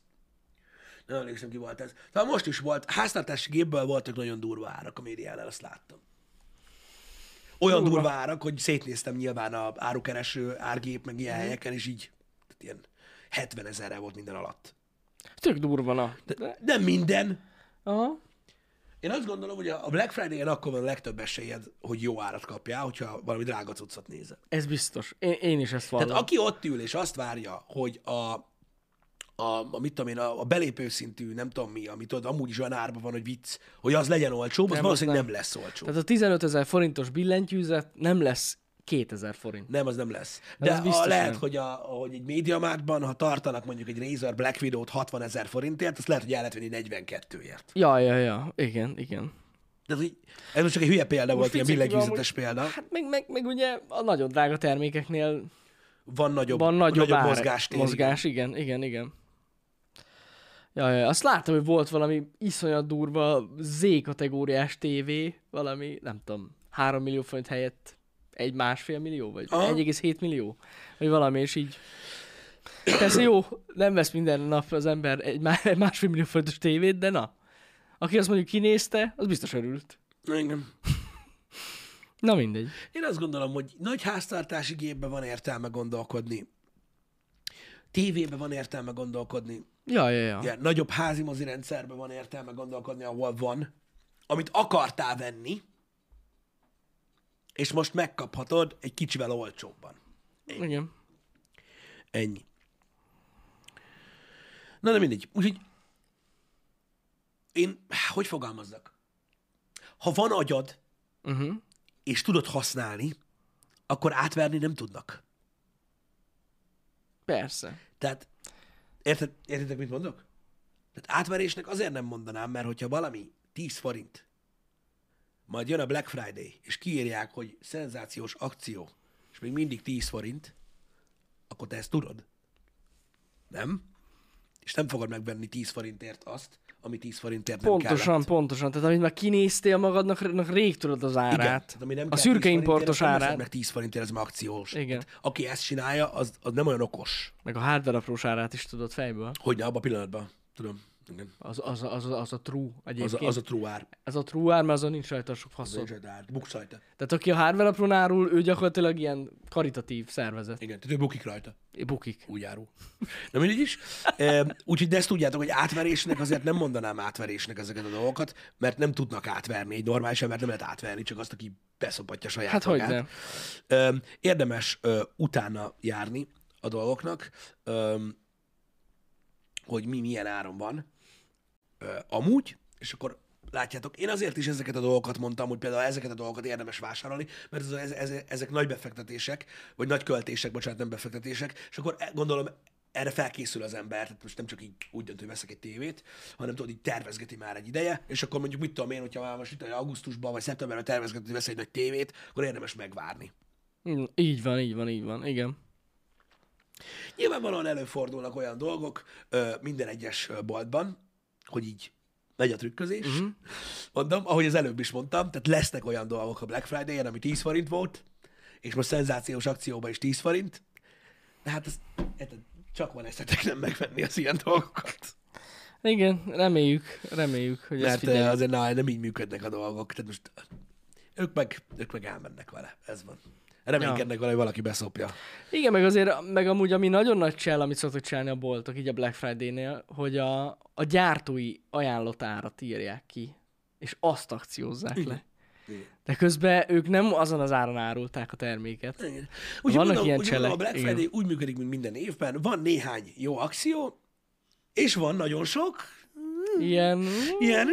Nem emlékszem, ki volt ez. Tehát most is volt, háztartási gépből voltak nagyon durva árak a médiánál, azt láttam. Olyan durva, Durva. árak, hogy szétnéztem nyilván a árukereső árgép, meg ilyen helyeken, és így tehát ilyen 70 ezerre volt minden alatt. Tök durva, na. De nem minden, Aha. én azt gondolom, hogy a Black Friday-en akkor van a legtöbb esélyed, hogy jó árat kapjál, hogyha valami drága cuccot nézel. Ez biztos. Én, én is ezt vallom. Tehát aki ott ül és azt várja, hogy a, a, a mit tudom én, a, a belépő szintű, nem tudom mi, amit ott amúgy is olyan árban van, hogy vicc, hogy az legyen olcsóbb, az Nem, valószínűleg az nem. nem. lesz olcsó. Tehát a 15 ezer forintos billentyűzet nem lesz 2000 forint. Nem, az nem lesz. De az a, lehet, nem. hogy, a, hogy egy médiamártban, ha tartanak mondjuk egy Razer Black Widow-t 60 ezer forintért, azt lehet, hogy el lehet venni 42-ért. Ja, ja, ja. Igen, igen. De ez, így- ez most csak egy hülye példa volt, ilyen billentyűzetes példa. Hát meg, meg, meg ugye a nagyon drága termékeknél Van nagyobb, van nagyobb, nagyobb ár, mozgástér. mozgás, igen, igen, igen. Ja, ja, azt láttam, hogy volt valami iszonyat durva Z-kategóriás tévé, valami, nem tudom, 3 millió forint helyett egy másfél millió, vagy Aha. 1,7 millió, vagy valami, és így. Persze jó, nem vesz minden nap az ember egy má- egy másfél millió forintos tévét, de na. Aki azt mondjuk kinézte, az biztos örült. Igen. Na mindegy. Én azt gondolom, hogy nagy háztartási gépben van értelme gondolkodni. Tévében van értelme gondolkodni. Ja, ja, ja. Ilyen nagyobb házi mozi rendszerben van értelme gondolkodni, ahol van, amit akartál venni, és most megkaphatod egy kicsivel olcsóbban. Igen. Ennyi. Na, de mindegy. Úgyhogy én, hogy fogalmazzak? Ha van agyad, Uh-huh. és tudod használni, akkor átverni nem tudnak. Persze. Tehát, érted, értitek, mit mondok? Tehát átverésnek azért nem mondanám, mert hogyha valami 10 forint, majd jön a Black Friday, és kiírják, hogy szenzációs akció, és még mindig 10 forint, akkor te ezt tudod. Nem? És nem fogod megvenni 10 forintért azt, ami 10 forintért nem Pontosan, kellett. pontosan. Tehát amit már kinéztél magadnak, rég tudod az árát. tehát ami nem a szürke 10 forintért, importos árát. meg 10 forintért, ez már akciós. Igen. Tehát, aki ezt csinálja, az, az nem olyan okos. Meg a hardware aprós árát is tudod fejből. Hogy abban a pillanatban. Tudom. Igen. Az, az, az, az, az a true Az, egyébként. a, az a true ár. Ez a true ár, mert azon nincs rajta sok faszod. Nincs rajta ár. Buksz rajta. Tehát aki a hardware aprón árul, ő gyakorlatilag ilyen karitatív szervezet. Igen, tehát ő bukik rajta. Bukik. Úgy árul. Na mindig is. E, úgyhogy de ezt tudjátok, hogy átverésnek azért nem mondanám átverésnek ezeket a dolgokat, mert nem tudnak átverni egy normális embert, nem lehet átverni, csak azt, aki beszopatja saját Hát magát. hogyne. Ö, Érdemes ö, utána járni a dolgoknak, ö, hogy mi milyen áron van amúgy, és akkor látjátok, én azért is ezeket a dolgokat mondtam, hogy például ezeket a dolgokat érdemes vásárolni, mert ez, ez, ez, ezek nagy befektetések, vagy nagy költések, bocsánat, nem befektetések, és akkor e- gondolom erre felkészül az ember, tehát most nem csak így úgy dönt, hogy veszek egy tévét, hanem tudod, így tervezgeti már egy ideje, és akkor mondjuk mit tudom én, hogyha már most itt augusztusban vagy szeptemberben tervezgeti, hogy vesz egy nagy tévét, akkor érdemes megvárni. Így van, így van, így van. Igen. Nyilvánvalóan előfordulnak olyan dolgok ö, minden egyes boltban, hogy így megy a trükközés. Uh-huh. Mondom, ahogy az előbb is mondtam, tehát lesznek olyan dolgok a Black Friday-en, ami 10 forint volt, és most szenzációs akcióban is 10 forint, de hát ez, csak van eszetek nem megvenni az ilyen dolgokat. Igen, reméljük, reméljük, hogy Mert figyeljük. azért na, nem így működnek a dolgok. Tehát most ők meg, ők meg elmennek vele. Ez van. Reménykednek vele, hogy valaki beszopja. Igen, meg azért, meg amúgy ami nagyon nagy csel, amit szoktak csinálni a boltok, így a Black Friday-nél, hogy a, a gyártói ajánlott árat írják ki, és azt akciózzák le. Igen. De közben ők nem azon az áron árulták a terméket. Igen. Úgy Vannak mondom, ilyen úgy mondom, a Black igen. Friday úgy működik, mint minden évben. Van néhány jó akció, és van nagyon sok Ilyen... ilyen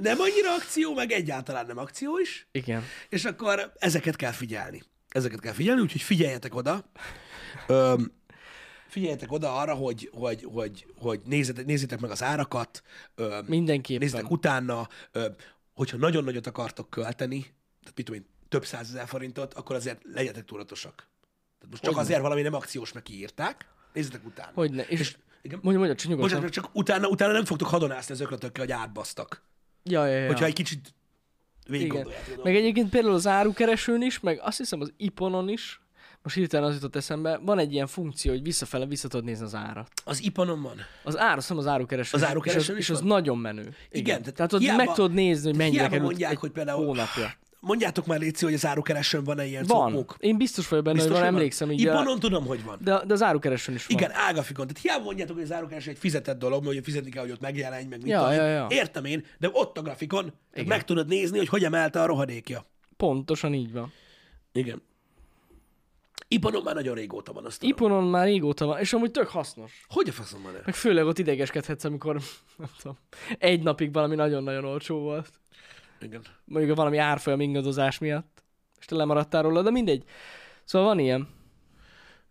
nem annyira akció, meg egyáltalán nem akció is, Igen. és akkor ezeket kell figyelni. Ezeket kell figyelni, úgyhogy figyeljetek oda. Öm, figyeljetek oda arra, hogy, hogy, hogy, hogy nézzétek, nézzétek meg az árakat, öm, Mindenképpen. nézzétek utána, öm, hogyha nagyon nagyot akartok költeni, tehát mit tudom én, több százezer forintot, akkor azért legyetek tudatosak. Tehát most csak Hogyne. azért valami nem akciós, meg kiírták, nézzétek utána. Hogyne. És, és Igen? mondja, mondja, csak nyugodtan. Bocsánat, csak utána, utána nem fogtok hadonászni az ökletökkel, hogy átbasztak. Ja, ja, ja. Hogyha egy kicsit végig Igen. Meg egyébként például az árukeresőn is, meg azt hiszem az iponon is, most hirtelen az jutott eszembe, van egy ilyen funkció, hogy visszafele vissza tudod nézni az árat. Az ipanon van. Az ár, azt az árukeresőn. Az is, árukeresőn és az, és az nagyon menő. Igen. Igen, tehát, tehát hiába- meg tudod nézni, hogy mennyire került mondják, hogy például... hónapja. Mondjátok már, Léci, hogy az árukeresőn van-e ilyen Van. cokók? Én biztos vagyok benne, Biztos, hogy van, emlékszem így. a- Iponon tudom, hogy van. De, de az árukeresőn is van. Igen, ágafikon. Tehát hiába mondjátok, hogy az árukereső egy fizetett dolog, mert hogy fizetni kell, hogy ott megjelenj, meg mit Ja, ja, ja. Értem én, de ott a grafikon, meg tudod nézni, hogy hogy emelte a rohadékja. Pontosan így van. Igen. Iponon már nagyon régóta van azt tudom. Iponon már régóta van, és amúgy tök hasznos. Hogy a faszom van Meg főleg ott idegeskedhetsz, amikor nem tudom, egy napig valami nagyon-nagyon olcsó volt. Igen. Mondjuk valami árfolyam ingadozás miatt. És te lemaradtál róla, de mindegy. Szóval van ilyen.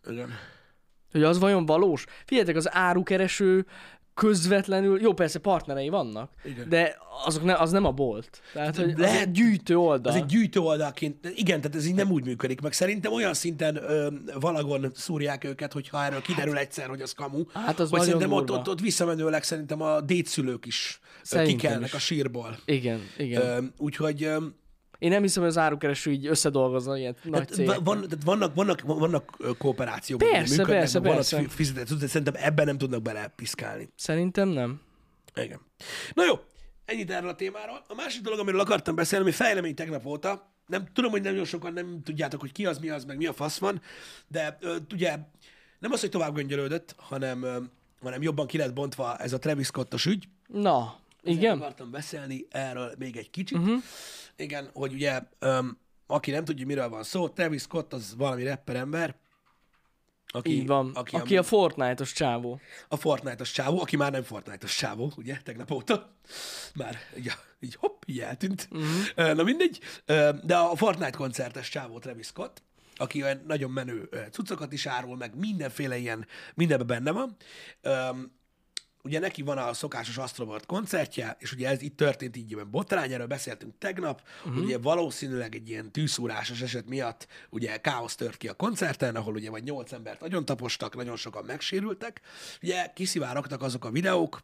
Igen. Hogy az vajon valós? Figyeljetek, az árukereső közvetlenül, jó persze partnerei vannak, Igen. de azok ne, az nem a bolt. Tehát, hogy az lehet- egy gyűjtő oldal. Az egy gyűjtő oldalként, igen, tehát ez így nem úgy működik, meg szerintem olyan szinten ö, valagon szúrják őket, hogyha erről kiderül egyszer, hogy az kamu, Hát az hogy szerintem ott, ott, ott visszamenőleg szerintem a dédszülők is Szerintem kikelnek is. a sírból. Igen, igen. Ö, úgyhogy Én nem hiszem, hogy az árukereső így összedolgozna ilyen nagy tehát cégek. va- van, tehát vannak, vannak, vannak kooperációk, Persze, működnek, persze, persze. fi- fizetett, de szerintem ebben nem tudnak belepiszkálni. Szerintem nem. Igen. Na jó, ennyit erről a témáról. A másik dolog, amiről akartam beszélni, ami fejlemény tegnap óta, nem tudom, hogy nagyon sokan nem tudjátok, hogy ki az, mi az, meg mi a fasz van, de ö, ugye nem az, hogy tovább göngyölődött, hanem, ö, hanem jobban ki lett bontva ez a Travis Scottos ügy. Na, Ezért igen? akartam beszélni erről még egy kicsit. Uh-huh. Igen, hogy ugye, öm, aki nem tudja, miről van szó, Travis Scott az valami rapper ember, aki, Így van. aki, Aki, a Fortnite-os csávó. a Fortnite-os csávó, aki már nem Fortnite-os csávó, ugye, tegnap óta. Már így, így hopp, így eltűnt. Uh-huh. Na mindegy. De a Fortnite koncertes csávó Travis Scott, aki olyan nagyon menő cuccokat is árul, meg mindenféle ilyen, mindenben benne van. Ugye neki van a szokásos Astroworld koncertje, és ugye ez itt történt így ilyen botrány, erről beszéltünk tegnap, uh-huh. ugye valószínűleg egy ilyen tűszúrásos eset miatt ugye káosz tört ki a koncerten, ahol ugye vagy nyolc embert nagyon tapostak, nagyon sokan megsérültek. Ugye kiszivárogtak azok a videók,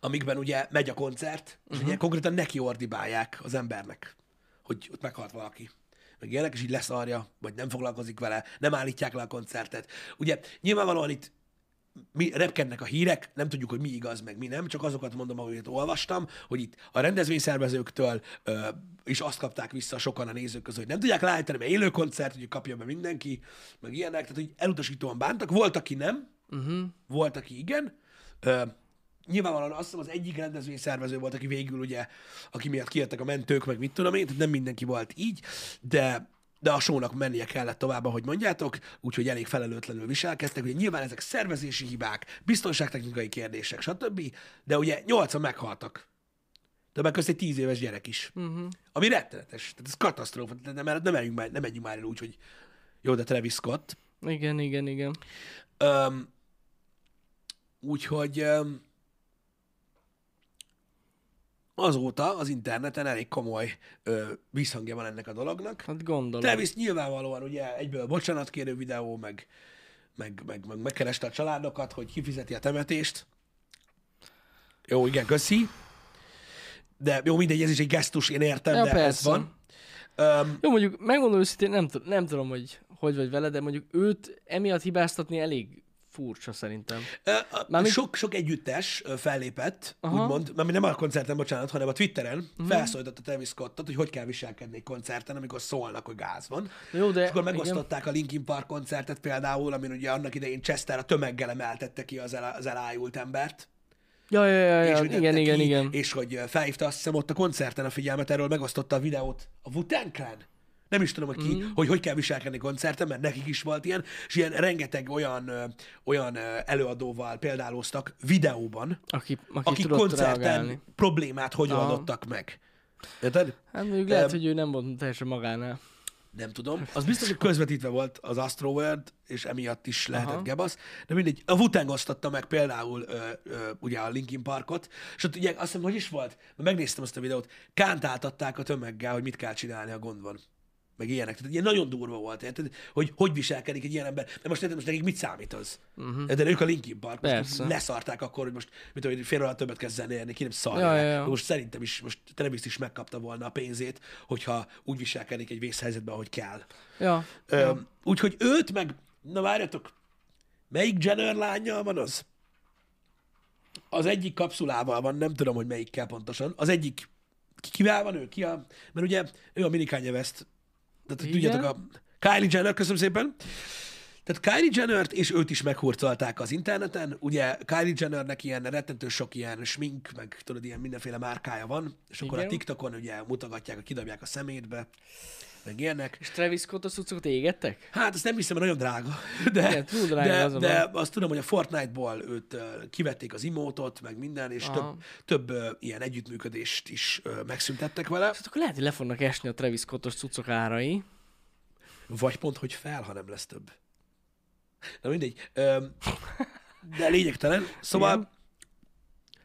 amikben ugye megy a koncert, és ugye konkrétan neki ordibálják az embernek, hogy ott meghalt valaki. Meg ilyenek, és így leszarja, vagy nem foglalkozik vele, nem állítják le a koncertet. Ugye nyilvánvalóan itt mi repkednek a hírek, nem tudjuk, hogy mi igaz, meg mi nem, csak azokat mondom, amit olvastam, hogy itt a rendezvényszervezőktől ö, is azt kapták vissza sokan a nézők közül, hogy nem tudják leállítani, mert élő koncert, hogy kapja be mindenki, meg ilyenek, tehát hogy elutasítóan bántak. Volt, aki nem, uh-huh. volt, aki igen. Ö, nyilvánvalóan azt hiszem az egyik rendezvényszervező volt, aki végül ugye, aki miatt kijöttek a mentők, meg mit tudom én, tehát nem mindenki volt így, de de a sónak mennie kellett tovább, ahogy mondjátok, úgyhogy elég felelőtlenül viselkedtek. Ugye nyilván ezek szervezési hibák, biztonságtechnikai kérdések, stb. De ugye nyolcan meghaltak. Többek között egy tíz éves gyerek is. Uh-huh. Ami rettenetes. Tehát ez katasztrófa. Tehát Nem, nem, menjünk már, nem menjünk már el úgy, hogy jó, de Travis Scott. Igen, igen, igen. Öm, úgyhogy öm, azóta az interneten elég komoly ö, visszhangja van ennek a dolognak. Hát gondolom. Travis nyilvánvalóan ugye egyből bocsánatkérő videó, meg, meg, meg, meg megkereste a családokat, hogy kifizeti a temetést. Jó, igen, köszi. De jó, mindegy, ez is egy gesztus, én értem, Ja, de ez persze. van. Öm, Jó, mondjuk megmondom őszintén, nem, tud- nem tudom, hogy hogy vagy vele, de mondjuk őt emiatt hibáztatni elég furcsa szerintem. Mármint- Sok, sok együttes fellépett, Aha. Úgymond, mert nem a koncerten, bocsánat, hanem a Twitteren uh-huh. felszólította Travis Scottot, hogy hogy kell viselkedni egy koncerten, amikor szólnak, hogy gáz van. Jó, de És akkor igen. megosztották a Linkin Park koncertet például, amin ugye annak idején Chester a tömeggel emeltette ki az, el, az elájult embert. Ja, ja, ja, ja. és igen, igen, ki, igen. És hogy felhívta azt hiszem ott a koncerten a figyelmet, erről megosztotta a videót a wu Clan. Nem is tudom, hogy ki, mm. hogy hogy kell viselkedni koncerten, mert nekik is volt ilyen, és ilyen rengeteg olyan, olyan előadóval példáloztak videóban, Aki, aki, akik koncerten reagálni. problémát hogy Aha. oldottak meg. Érted? Hát mondjuk lehet, hogy ő nem volt teljesen magánál. Nem tudom. Az biztos, hogy közvetítve volt az Astroworld, és emiatt is lehetett Aha. gebasz. De mindegy, a wu osztotta meg például ö, ö, ugye a Linkin Parkot, és ott ugye azt hiszem, hogy is volt, megnéztem azt a videót, kántáltatták a tömeggel, hogy mit kell csinálni, ha gond van. Meg ilyenek. Tehát ilyen nagyon durva volt, érted? Hogy hogy viselkedik egy ilyen ember. De most érted, most nekik mit számít az? Uh-huh. De ők a Linkin Park. Persze. leszarták akkor, hogy most, mit tudom, hogy fél alatt többet kezd zenélni, ki nem szarja. Ja, ja, ja. Most szerintem is, most Travis is megkapta volna a pénzét, hogyha úgy viselkedik egy vészhelyzetben, ahogy kell. Ja. Ö, úgyhogy őt meg, na várjatok, melyik Jenner lányjal van az? Az egyik kapszulával van, nem tudom, hogy melyikkel pontosan. Az egyik, ki- kivel van ő? Ki a, mert ugye ő a mini Kanye West. Tehát Igen? tudjátok, a Kylie Jenner, köszönöm szépen. Tehát Kylie Jenner-t és őt is meghurcolták az interneten. Ugye Kylie Jennernek ilyen rettentő sok ilyen smink, meg tudod, ilyen mindenféle márkája van, és akkor Igen. a TikTokon ugye mutogatják, kidobják a szemétbe, meg ilyenek. És Travis Scott a cuccokat égettek? Hát ezt nem hiszem, mert nagyon drága. De, Igen, túl drága de, az de azt tudom, hogy a Fortnite-ból őt kivették az imótot, meg minden, és több, Aha. több ilyen együttműködést is megszüntettek vele. Hát akkor lehet, hogy le fognak esni a Travis Scottos cuccok árai. Vagy pont, hogy fel, ha nem lesz több. Na mindegy. De lényegtelen. Szóval, Igen.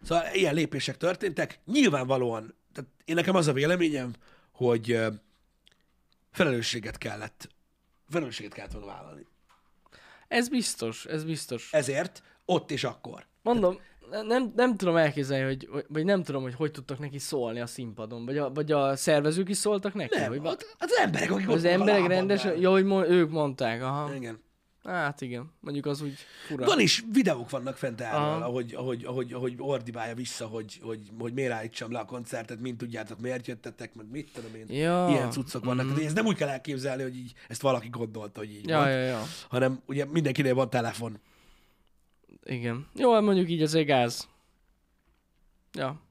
szóval ilyen lépések történtek. Nyilvánvalóan, tehát én nekem az a véleményem, hogy felelősséget kellett, felelősséget kellett volna vállalni. Ez biztos, ez biztos. Ezért ott és akkor. Mondom, nem, nem tudom elképzelni, hogy, vagy nem tudom, hogy hogy tudtak neki szólni a színpadon. Vagy a, vagy a szervezők is szóltak neki? Nem, hogy az, az emberek, akik az emberek rendesen, jó, hogy mo- ők mondták, aha. Igen. Hát igen, mondjuk az úgy fura. Van is, videók vannak fent erről, ahogy, ahogy, ahogy, ahogy ordibálja vissza, hogy, hogy, hogy miért állítsam le a koncertet, mint tudjátok, miért jöttetek, meg mit tudom én. Ja. Ilyen cuccok vannak. Mm-hmm. ezt nem úgy kell elképzelni, hogy így, ezt valaki gondolta, hogy így Ja, van, ja, ja. hanem ugye mindenkinél van telefon. Igen. Jó, hát mondjuk így azért gáz. Ja.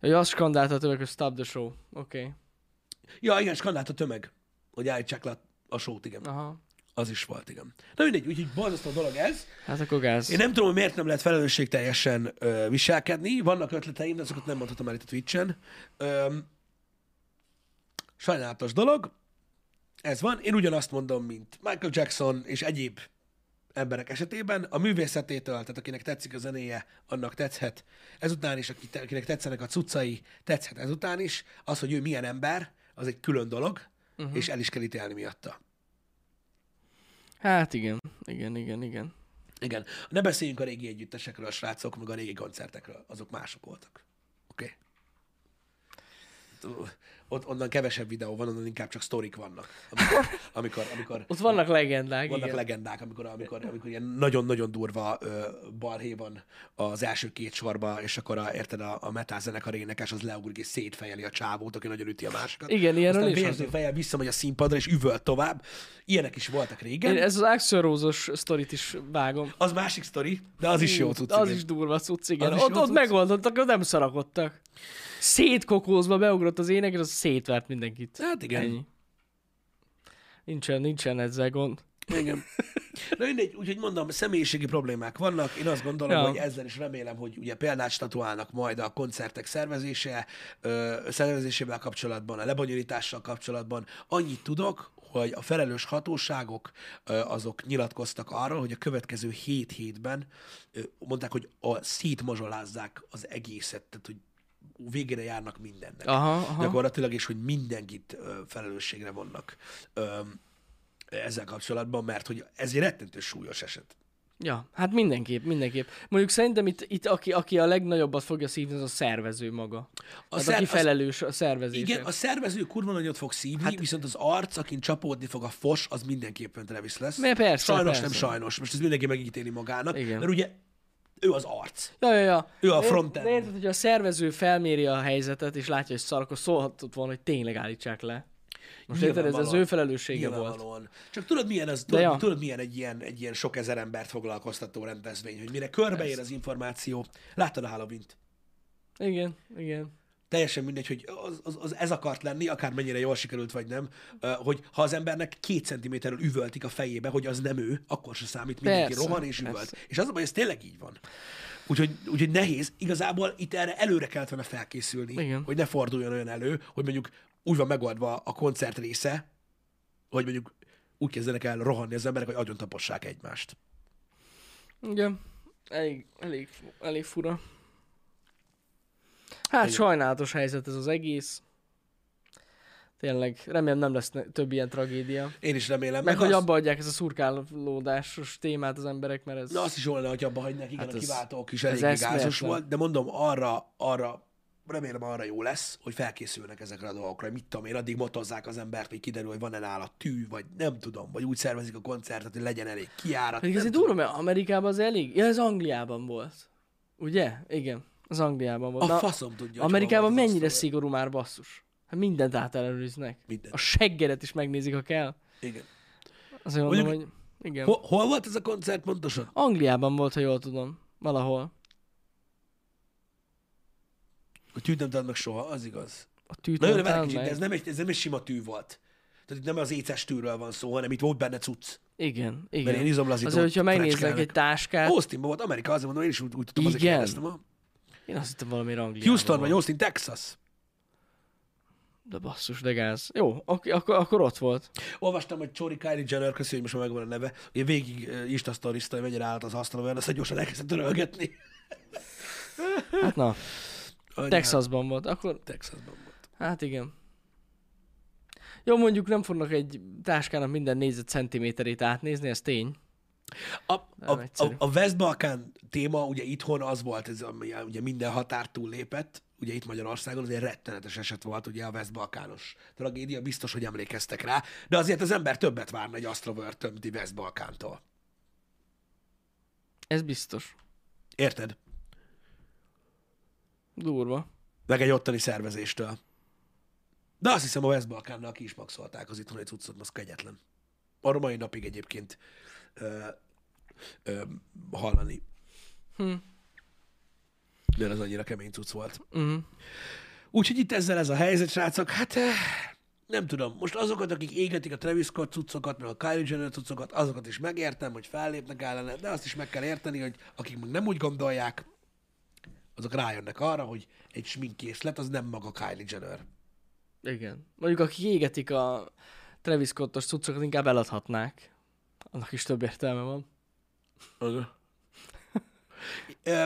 Ja, azt skandálta a többek, hogy stop the show. Oké. Okay. Ja, igen, skandált a tömeg, hogy állítsák le a sót, igen. Aha. Az is volt, igen. Na mindegy, úgyhogy borzasztó dolog ez. Hát akkor gáz. Én nem tudom, hogy miért nem lehet felelősségteljesen ö, viselkedni. Vannak ötleteim, de azokat nem mondhatom el itt a Twitch-en. Ö, sajnálatos dolog. Ez van. Én ugyanazt mondom, mint Michael Jackson és egyéb emberek esetében. A művészetétől, tehát akinek tetszik a zenéje, annak tetszhet. Ezután is, aki- akinek tetszenek a cuccai, tetszhet ezután is. Az, hogy ő milyen ember, az egy külön dolog, uh-huh. és el is kell ítélni miatta. Hát igen. Igen, igen, igen. Igen. Ne beszéljünk a régi együttesekről, a srácok, meg a régi koncertekről. Azok mások voltak. Oké? Okay? Ott, onnan kevesebb videó van, onnan inkább csak sztorik vannak. Amikor, amikor, amikor Ott vannak legendák, vannak igen. legendák, amikor, amikor, amikor ilyen nagyon-nagyon durva ö, balhé van az első két sorba, és akkor a, érted, a, a metal zenekar énekes az leugrik és szétfejeli a csávót, aki nagyon üti a másikat. Igen, ilyenről Aztán vérző fejjel visszamegy a színpadra, és üvölt tovább. Ilyenek is voltak régen. Én ez az Axel Rose-os sztorit is vágom. Az másik sztori, de az is jó cucc. Az is durva cucc, igen. Ott, ott megoldottak, ott nem szarakodtak. Szétkokózva beugrott az ének, és az szétvert mindenkit. Hát igen. Ennyi. Nincsen, nincsen ezzel gond. Igen. Na mindegy, úgyhogy mondom, személyiségi problémák vannak. Én azt gondolom, Ja. hogy ezzel is remélem, hogy ugye példát statuálnak majd a koncertek szervezése, ö, szervezésével kapcsolatban, a lebonyolítással kapcsolatban. Annyit tudok, hogy a felelős hatóságok ö, azok nyilatkoztak arról, hogy a következő hét hétben ö, mondták, hogy a szétmazsolázzák az egészet, tehát hogy végére járnak mindennek. Aha, aha. Gyakorlatilag, és hogy mindenkit felelősségre vonnak ö, ezzel kapcsolatban, mert hogy ez egy rettentő súlyos eset. Ja, hát mindenképp, mindenképp. Mondjuk szerintem itt, itt aki, aki a legnagyobbat fogja szívni, az a szervező maga. A hát szer- aki felelős a szervezésért. Igen, a szervező kurva nagyot fog szívni, hát, viszont az arc, akin csapódni fog a fos, az mindenképpen Travis lesz. Mert persze, sajnos persze. nem sajnos. Most ez mindenki megítéli magának, Igen. mert ugye ő az arc. Ja, ja, ja. Ő a frontend. De érted, hogy a szervező felméri a helyzetet, és látja, hogy szar, akkor szólhatott volna, hogy tényleg állítsák le. Most érted, ez az ő felelőssége volt. Csak tudod, milyen az, tudod, ja. tudod, milyen egy ilyen, egy ilyen sok ezer embert foglalkoztató rendezvény, hogy mire körbeér az információ. Láttad a halloween Igen, igen. Teljesen mindegy, hogy az, az, az ez akart lenni, akármennyire jól sikerült vagy nem, hogy ha az embernek két centiméterről üvöltik a fejébe, hogy az nem ő, akkor se számít, mindenki Persze, rohan és üvölt. persze. És az a baj, ez tényleg így van. Úgyhogy, úgyhogy nehéz. Igazából itt erre előre kellett volna felkészülni, Igen. hogy ne forduljon olyan elő, hogy mondjuk úgy van megoldva a koncert része, hogy mondjuk úgy kezdenek el rohanni az emberek, hogy agyon tapossák egymást. Igen. Elég, elég, elég fura. Hát Igen. sajnálatos helyzet ez az egész. Tényleg, remélem nem lesz ne- több ilyen tragédia. Én is remélem. Meg, hogy azt, abba adják ezt a szurkálódásos témát az emberek, mert ez... Na azt is jól lenne, hogy abba hagynák, igen, Hát a ez- kiváltók is ez eléggé gázos volt, de mondom, arra, arra, remélem arra jó lesz, hogy felkészülnek ezekre a dolgokra, mit tudom én, addig motozzák az embert, hogy kiderül, hogy van-e nála tű, vagy nem tudom, vagy úgy szervezik a koncertet, hogy legyen elég kiárat. Ez egy durva, mert Amerikában az elég... Ja, ez Angliában volt. Ugye? Igen. Az Angliában volt. A Na, faszom tudja, Amerikában az mennyire asztal. szigorú már basszus. Hát mindent átellenőriznek. Minden. A seggedet is megnézik, ha kell. Igen. Azért mondom, Mondjuk- hogy igen. Hol, hol volt ez a koncert pontosan? Angliában volt, ha jól tudom. Valahol. A tűt nem adnak soha, az igaz. A tűt Na jó, de mondtál várj kicsit, meg. de ez nem, egy, ez nem egy sima tű volt. Tehát itt nem az éces tűről van szó, hanem itt volt benne cucc. Igen, Mert igen. ilyen izomlazítót Azért, hogyha megnéznek egy táskát, Austinban volt Amerika, azért mondom, én is úgy, úgy azért Igen. kérdeztem. ha? Én azt hittem valami Angliában Houston vagy. Austin, Texas. De basszus, de gáz. Jó, ak- akkor, akkor ott volt. Olvastam, hogy Csori Kylie Jenner, köszi, hogy most már megvan a neve, ugye végig uh, Insta sztoriszta, hogy mennyire állt az asztalon, olyan, azt gyorsan elkezdett törölgetni. Hát na, Annyi Texasban volt. Akkor, hát Texasban volt. hát igen. Jó, mondjuk nem fognak egy táskának minden négyzet centiméterét átnézni, ez tény. A, a, a, a West Balkán téma ugye itthon az volt, ez, ami ugye minden határt túllépett, ugye itt Magyarországon, azért rettenetes eset volt, ugye a West-Balkános tragédia, biztos, hogy emlékeztek rá, de azért az ember többet várna egy Astroworld West-Balkántól. Ez biztos. Érted? Durva. Meg egy ottani szervezéstől. De azt hiszem a West-Balkánnal ki is maxolták az itthoni cuccot, az kegyetlen. Arra mai napig egyébként ö, ö, hallani. Hm. De az annyira kemény cucc volt. Uh-huh. Úgyhogy itt ezzel ez a helyzet, srácok, hát nem tudom, most azokat, akik égetik a Travis Scott cuccokat, meg a Kylie Jenner cuccokat, azokat is megértem, hogy fellépnek ellene, de azt is meg kell érteni, hogy akik meg nem úgy gondolják, azok rájönnek arra, hogy egy sminkkészlet az nem maga Kylie Jenner. Igen. Mondjuk akik égetik a Travis Scottos cuccokat, inkább eladhatnák. Annak is több értelme van.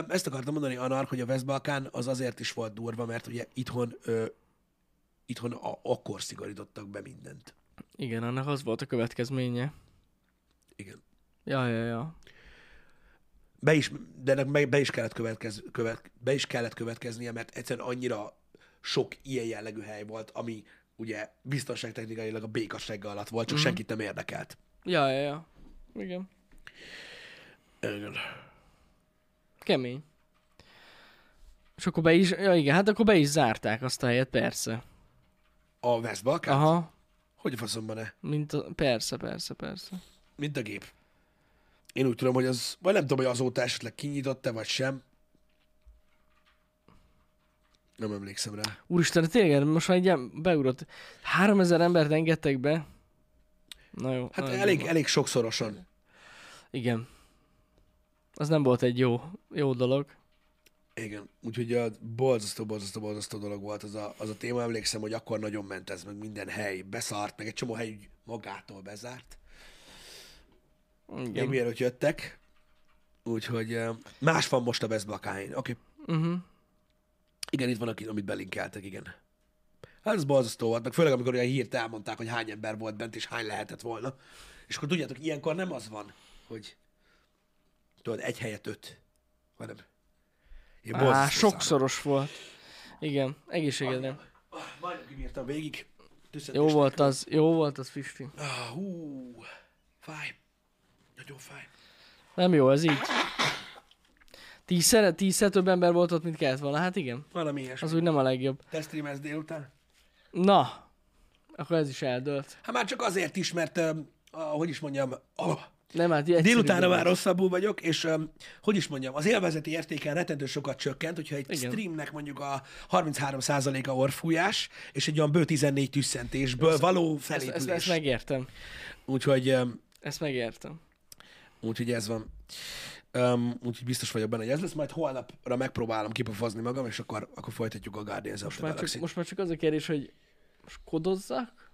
Ezt akartam mondani, Anar, hogy a West-Balkán az azért is volt durva, mert ugye itthon, ö, itthon a, akkor szigorítottak be mindent. Igen, annak az volt a következménye. Igen. Ja, ja, ja. Be is, de ennek meg- be is, kellett következ, követ, be is kellett következnie, mert egyszerűen annyira sok ilyen jellegű hely volt, ami ugye biztonságtechnikailag a békasregge alatt volt, csak senkit nem érdekelt. Ja, ja, ja. Igen. Igen. Kemény. És akkor be is, ja igen, hát akkor be is zárták azt a helyet, persze. A West-Balkán? Aha, Hogy a faszomban ne? mint a, persze, persze, persze. Mint a gép. Én úgy tudom, hogy az, vagy nem tudom, hogy azóta esetleg kinyitotta, vagy sem. Nem emlékszem rá. Úristen, tényleg most már egy ilyen beugrott. 3000 embert engedtek be. Na jó. Hát elég, durva. elég sokszorosan. Igen. Az nem volt egy jó, jó dolog. Igen, úgyhogy a borzasztó, borzasztó, borzasztó dolog volt az a, az a téma. Emlékszem, hogy akkor nagyon ment ez, meg minden hely beszart, meg egy csomó hely magától bezárt. Még Igen. mielőtt jöttek. Úgyhogy eh, más van most a Best Bakáin. Oké. Okay. Uh-huh. Igen, itt van, amit belinkeltek, igen. Hát ez borzasztó volt, meg főleg amikor olyan hírt elmondták, hogy hány ember volt bent, és hány lehetett volna. És akkor tudjátok, ilyenkor nem az van, hogy tudod, egy helyet öt, hanem ilyen Á, sokszoros volt. Igen, egészségedre. Majdnem kibírtam végig. Jó volt az, jó volt az, Fisti. Ah, hú, fáj. Nagyon fáj. Nem jó ez így. Tízszer, tízszer több ember volt ott, mint kellett volna. Hát igen, Valami ilyesmi. az úgy nem a legjobb. Te streamelsz délután? Na, akkor ez is eldőlt. Hát már csak azért is, mert, um, hogy is mondjam, ah, Nem, hát Délutána már rosszabbul vagyok, és um, hogy is mondjam, az élvezeti értéken rettentő sokat csökkent, hogyha egy Igen. Streamnek mondjuk a 33%-a orfújás, és egy olyan bő 14 tüsszentésből való Ezt, ezt, felépülés. ezt megértem. Úgyhogy, um, Ezt megértem. úgyhogy ez van. Um, úgyhogy biztos vagyok benne, hogy ez lesz, majd holnapra megpróbálom kipofozni magam, és akkor, akkor folytatjuk a Guardians of Most the már, Galaxy. csak, most már csak az a kérdés, hogy most kodozzak?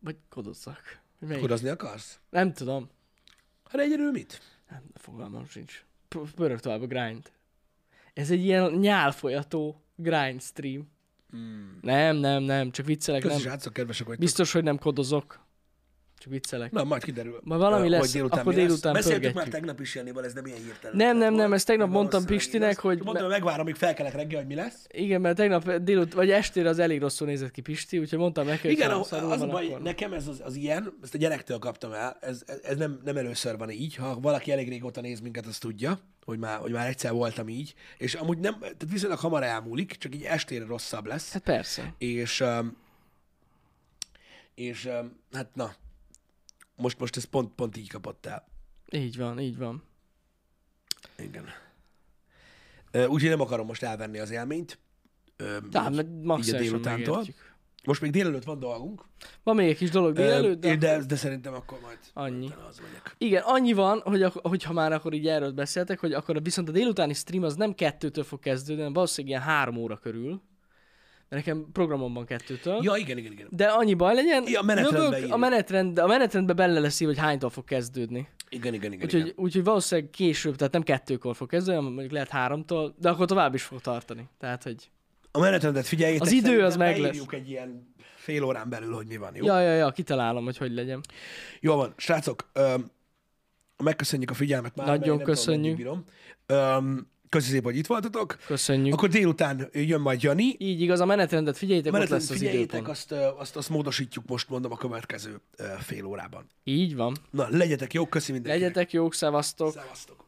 Vagy kodozzak? Melyik? Kodozni akarsz? Nem tudom. Hát egyedül mit? Nem, fogalmam sincs. Pörög tovább a grind. Ez egy ilyen nyálfolyató grind stream. Hmm. Nem, nem, nem, csak viccelek, Köszi, nem. srácok, kedvesek vagytok. Biztos, hogy nem kodozok. Csak viccelek. Na, majd kiderül. Majd valami lesz, hogy délután akkor mi lesz. délután Beszéltük már tegnap is Janival, ez nem ilyen hirtelen. Nem, nem, nem, ezt tegnap mondtam Pistinek, hogy- Mondtam, hogy megvárom, amíg felkelek reggel, hogy mi lesz. Igen, mert tegnap délut, vagy estére az elég rosszul nézett ki Pisti, úgyhogy mondtam neki, hogy Igen, az, az baj, akkor... nekem ez az, az ilyen, ezt a gyerektől kaptam el, ez, ez, ez nem, nem először van így, ha valaki elég régóta néz minket, az tudja, hogy már, hogy már egyszer voltam így, és amúgy nem, tehát viszonylag hamar elmúlik, csak így estére rosszabb lesz, Hát persze. és, és hát na, most, most ez pont, pont így kapott el. Így van, így van. Igen. Úgyhogy nem akarom most elvenni az élményt. Tehát, mert maximálisan. Most még délelőtt van dolgunk. Van még egy kis dolog délelőtt, de... de, de szerintem akkor majd Annyi. az. Igen, annyi van, hogy ak- hogyha már akkor így erről beszéltek, hogy akkor viszont a délutáni stream az nem kettőtől fog kezdődni, hanem valószínűleg ilyen három óra körül. Nekem programom van kettőtől. Ja, igen, igen, igen. De annyi baj legyen, Ja, a menetrendbe jövök, a, menetrend, a menetrendbe bele lesz ír, hogy hánytól fog kezdődni. Igen, igen, igen. Úgyhogy, igen. úgyhogy valószínűleg később, tehát nem kettőkor fog kezdődni, hanem mondjuk lehet háromtól, de akkor tovább is fog tartani. Tehát, hogy... A menetrendet figyeljétek. Az idő az meg lesz. egy ilyen fél órán belül, hogy mi van, jó? Ja, ja, ja, kitalálom, hogy hogy legyen. Jó van, srácok, öm, megköszönjük a figyelmet már. Nagyon tudom, köszönjük. Öm, Köszi szépen, hogy itt voltatok. Köszönjük. Akkor délután jön majd Jani. Így igaz, a menetrendet figyeljétek, ott Menetet lesz az időpont. azt, azt, azt módosítjuk most, mondom, a következő fél órában. Így van. Na, legyetek jók, köszi mindenkinek. Legyetek jók, szevasztok! Szevasztok.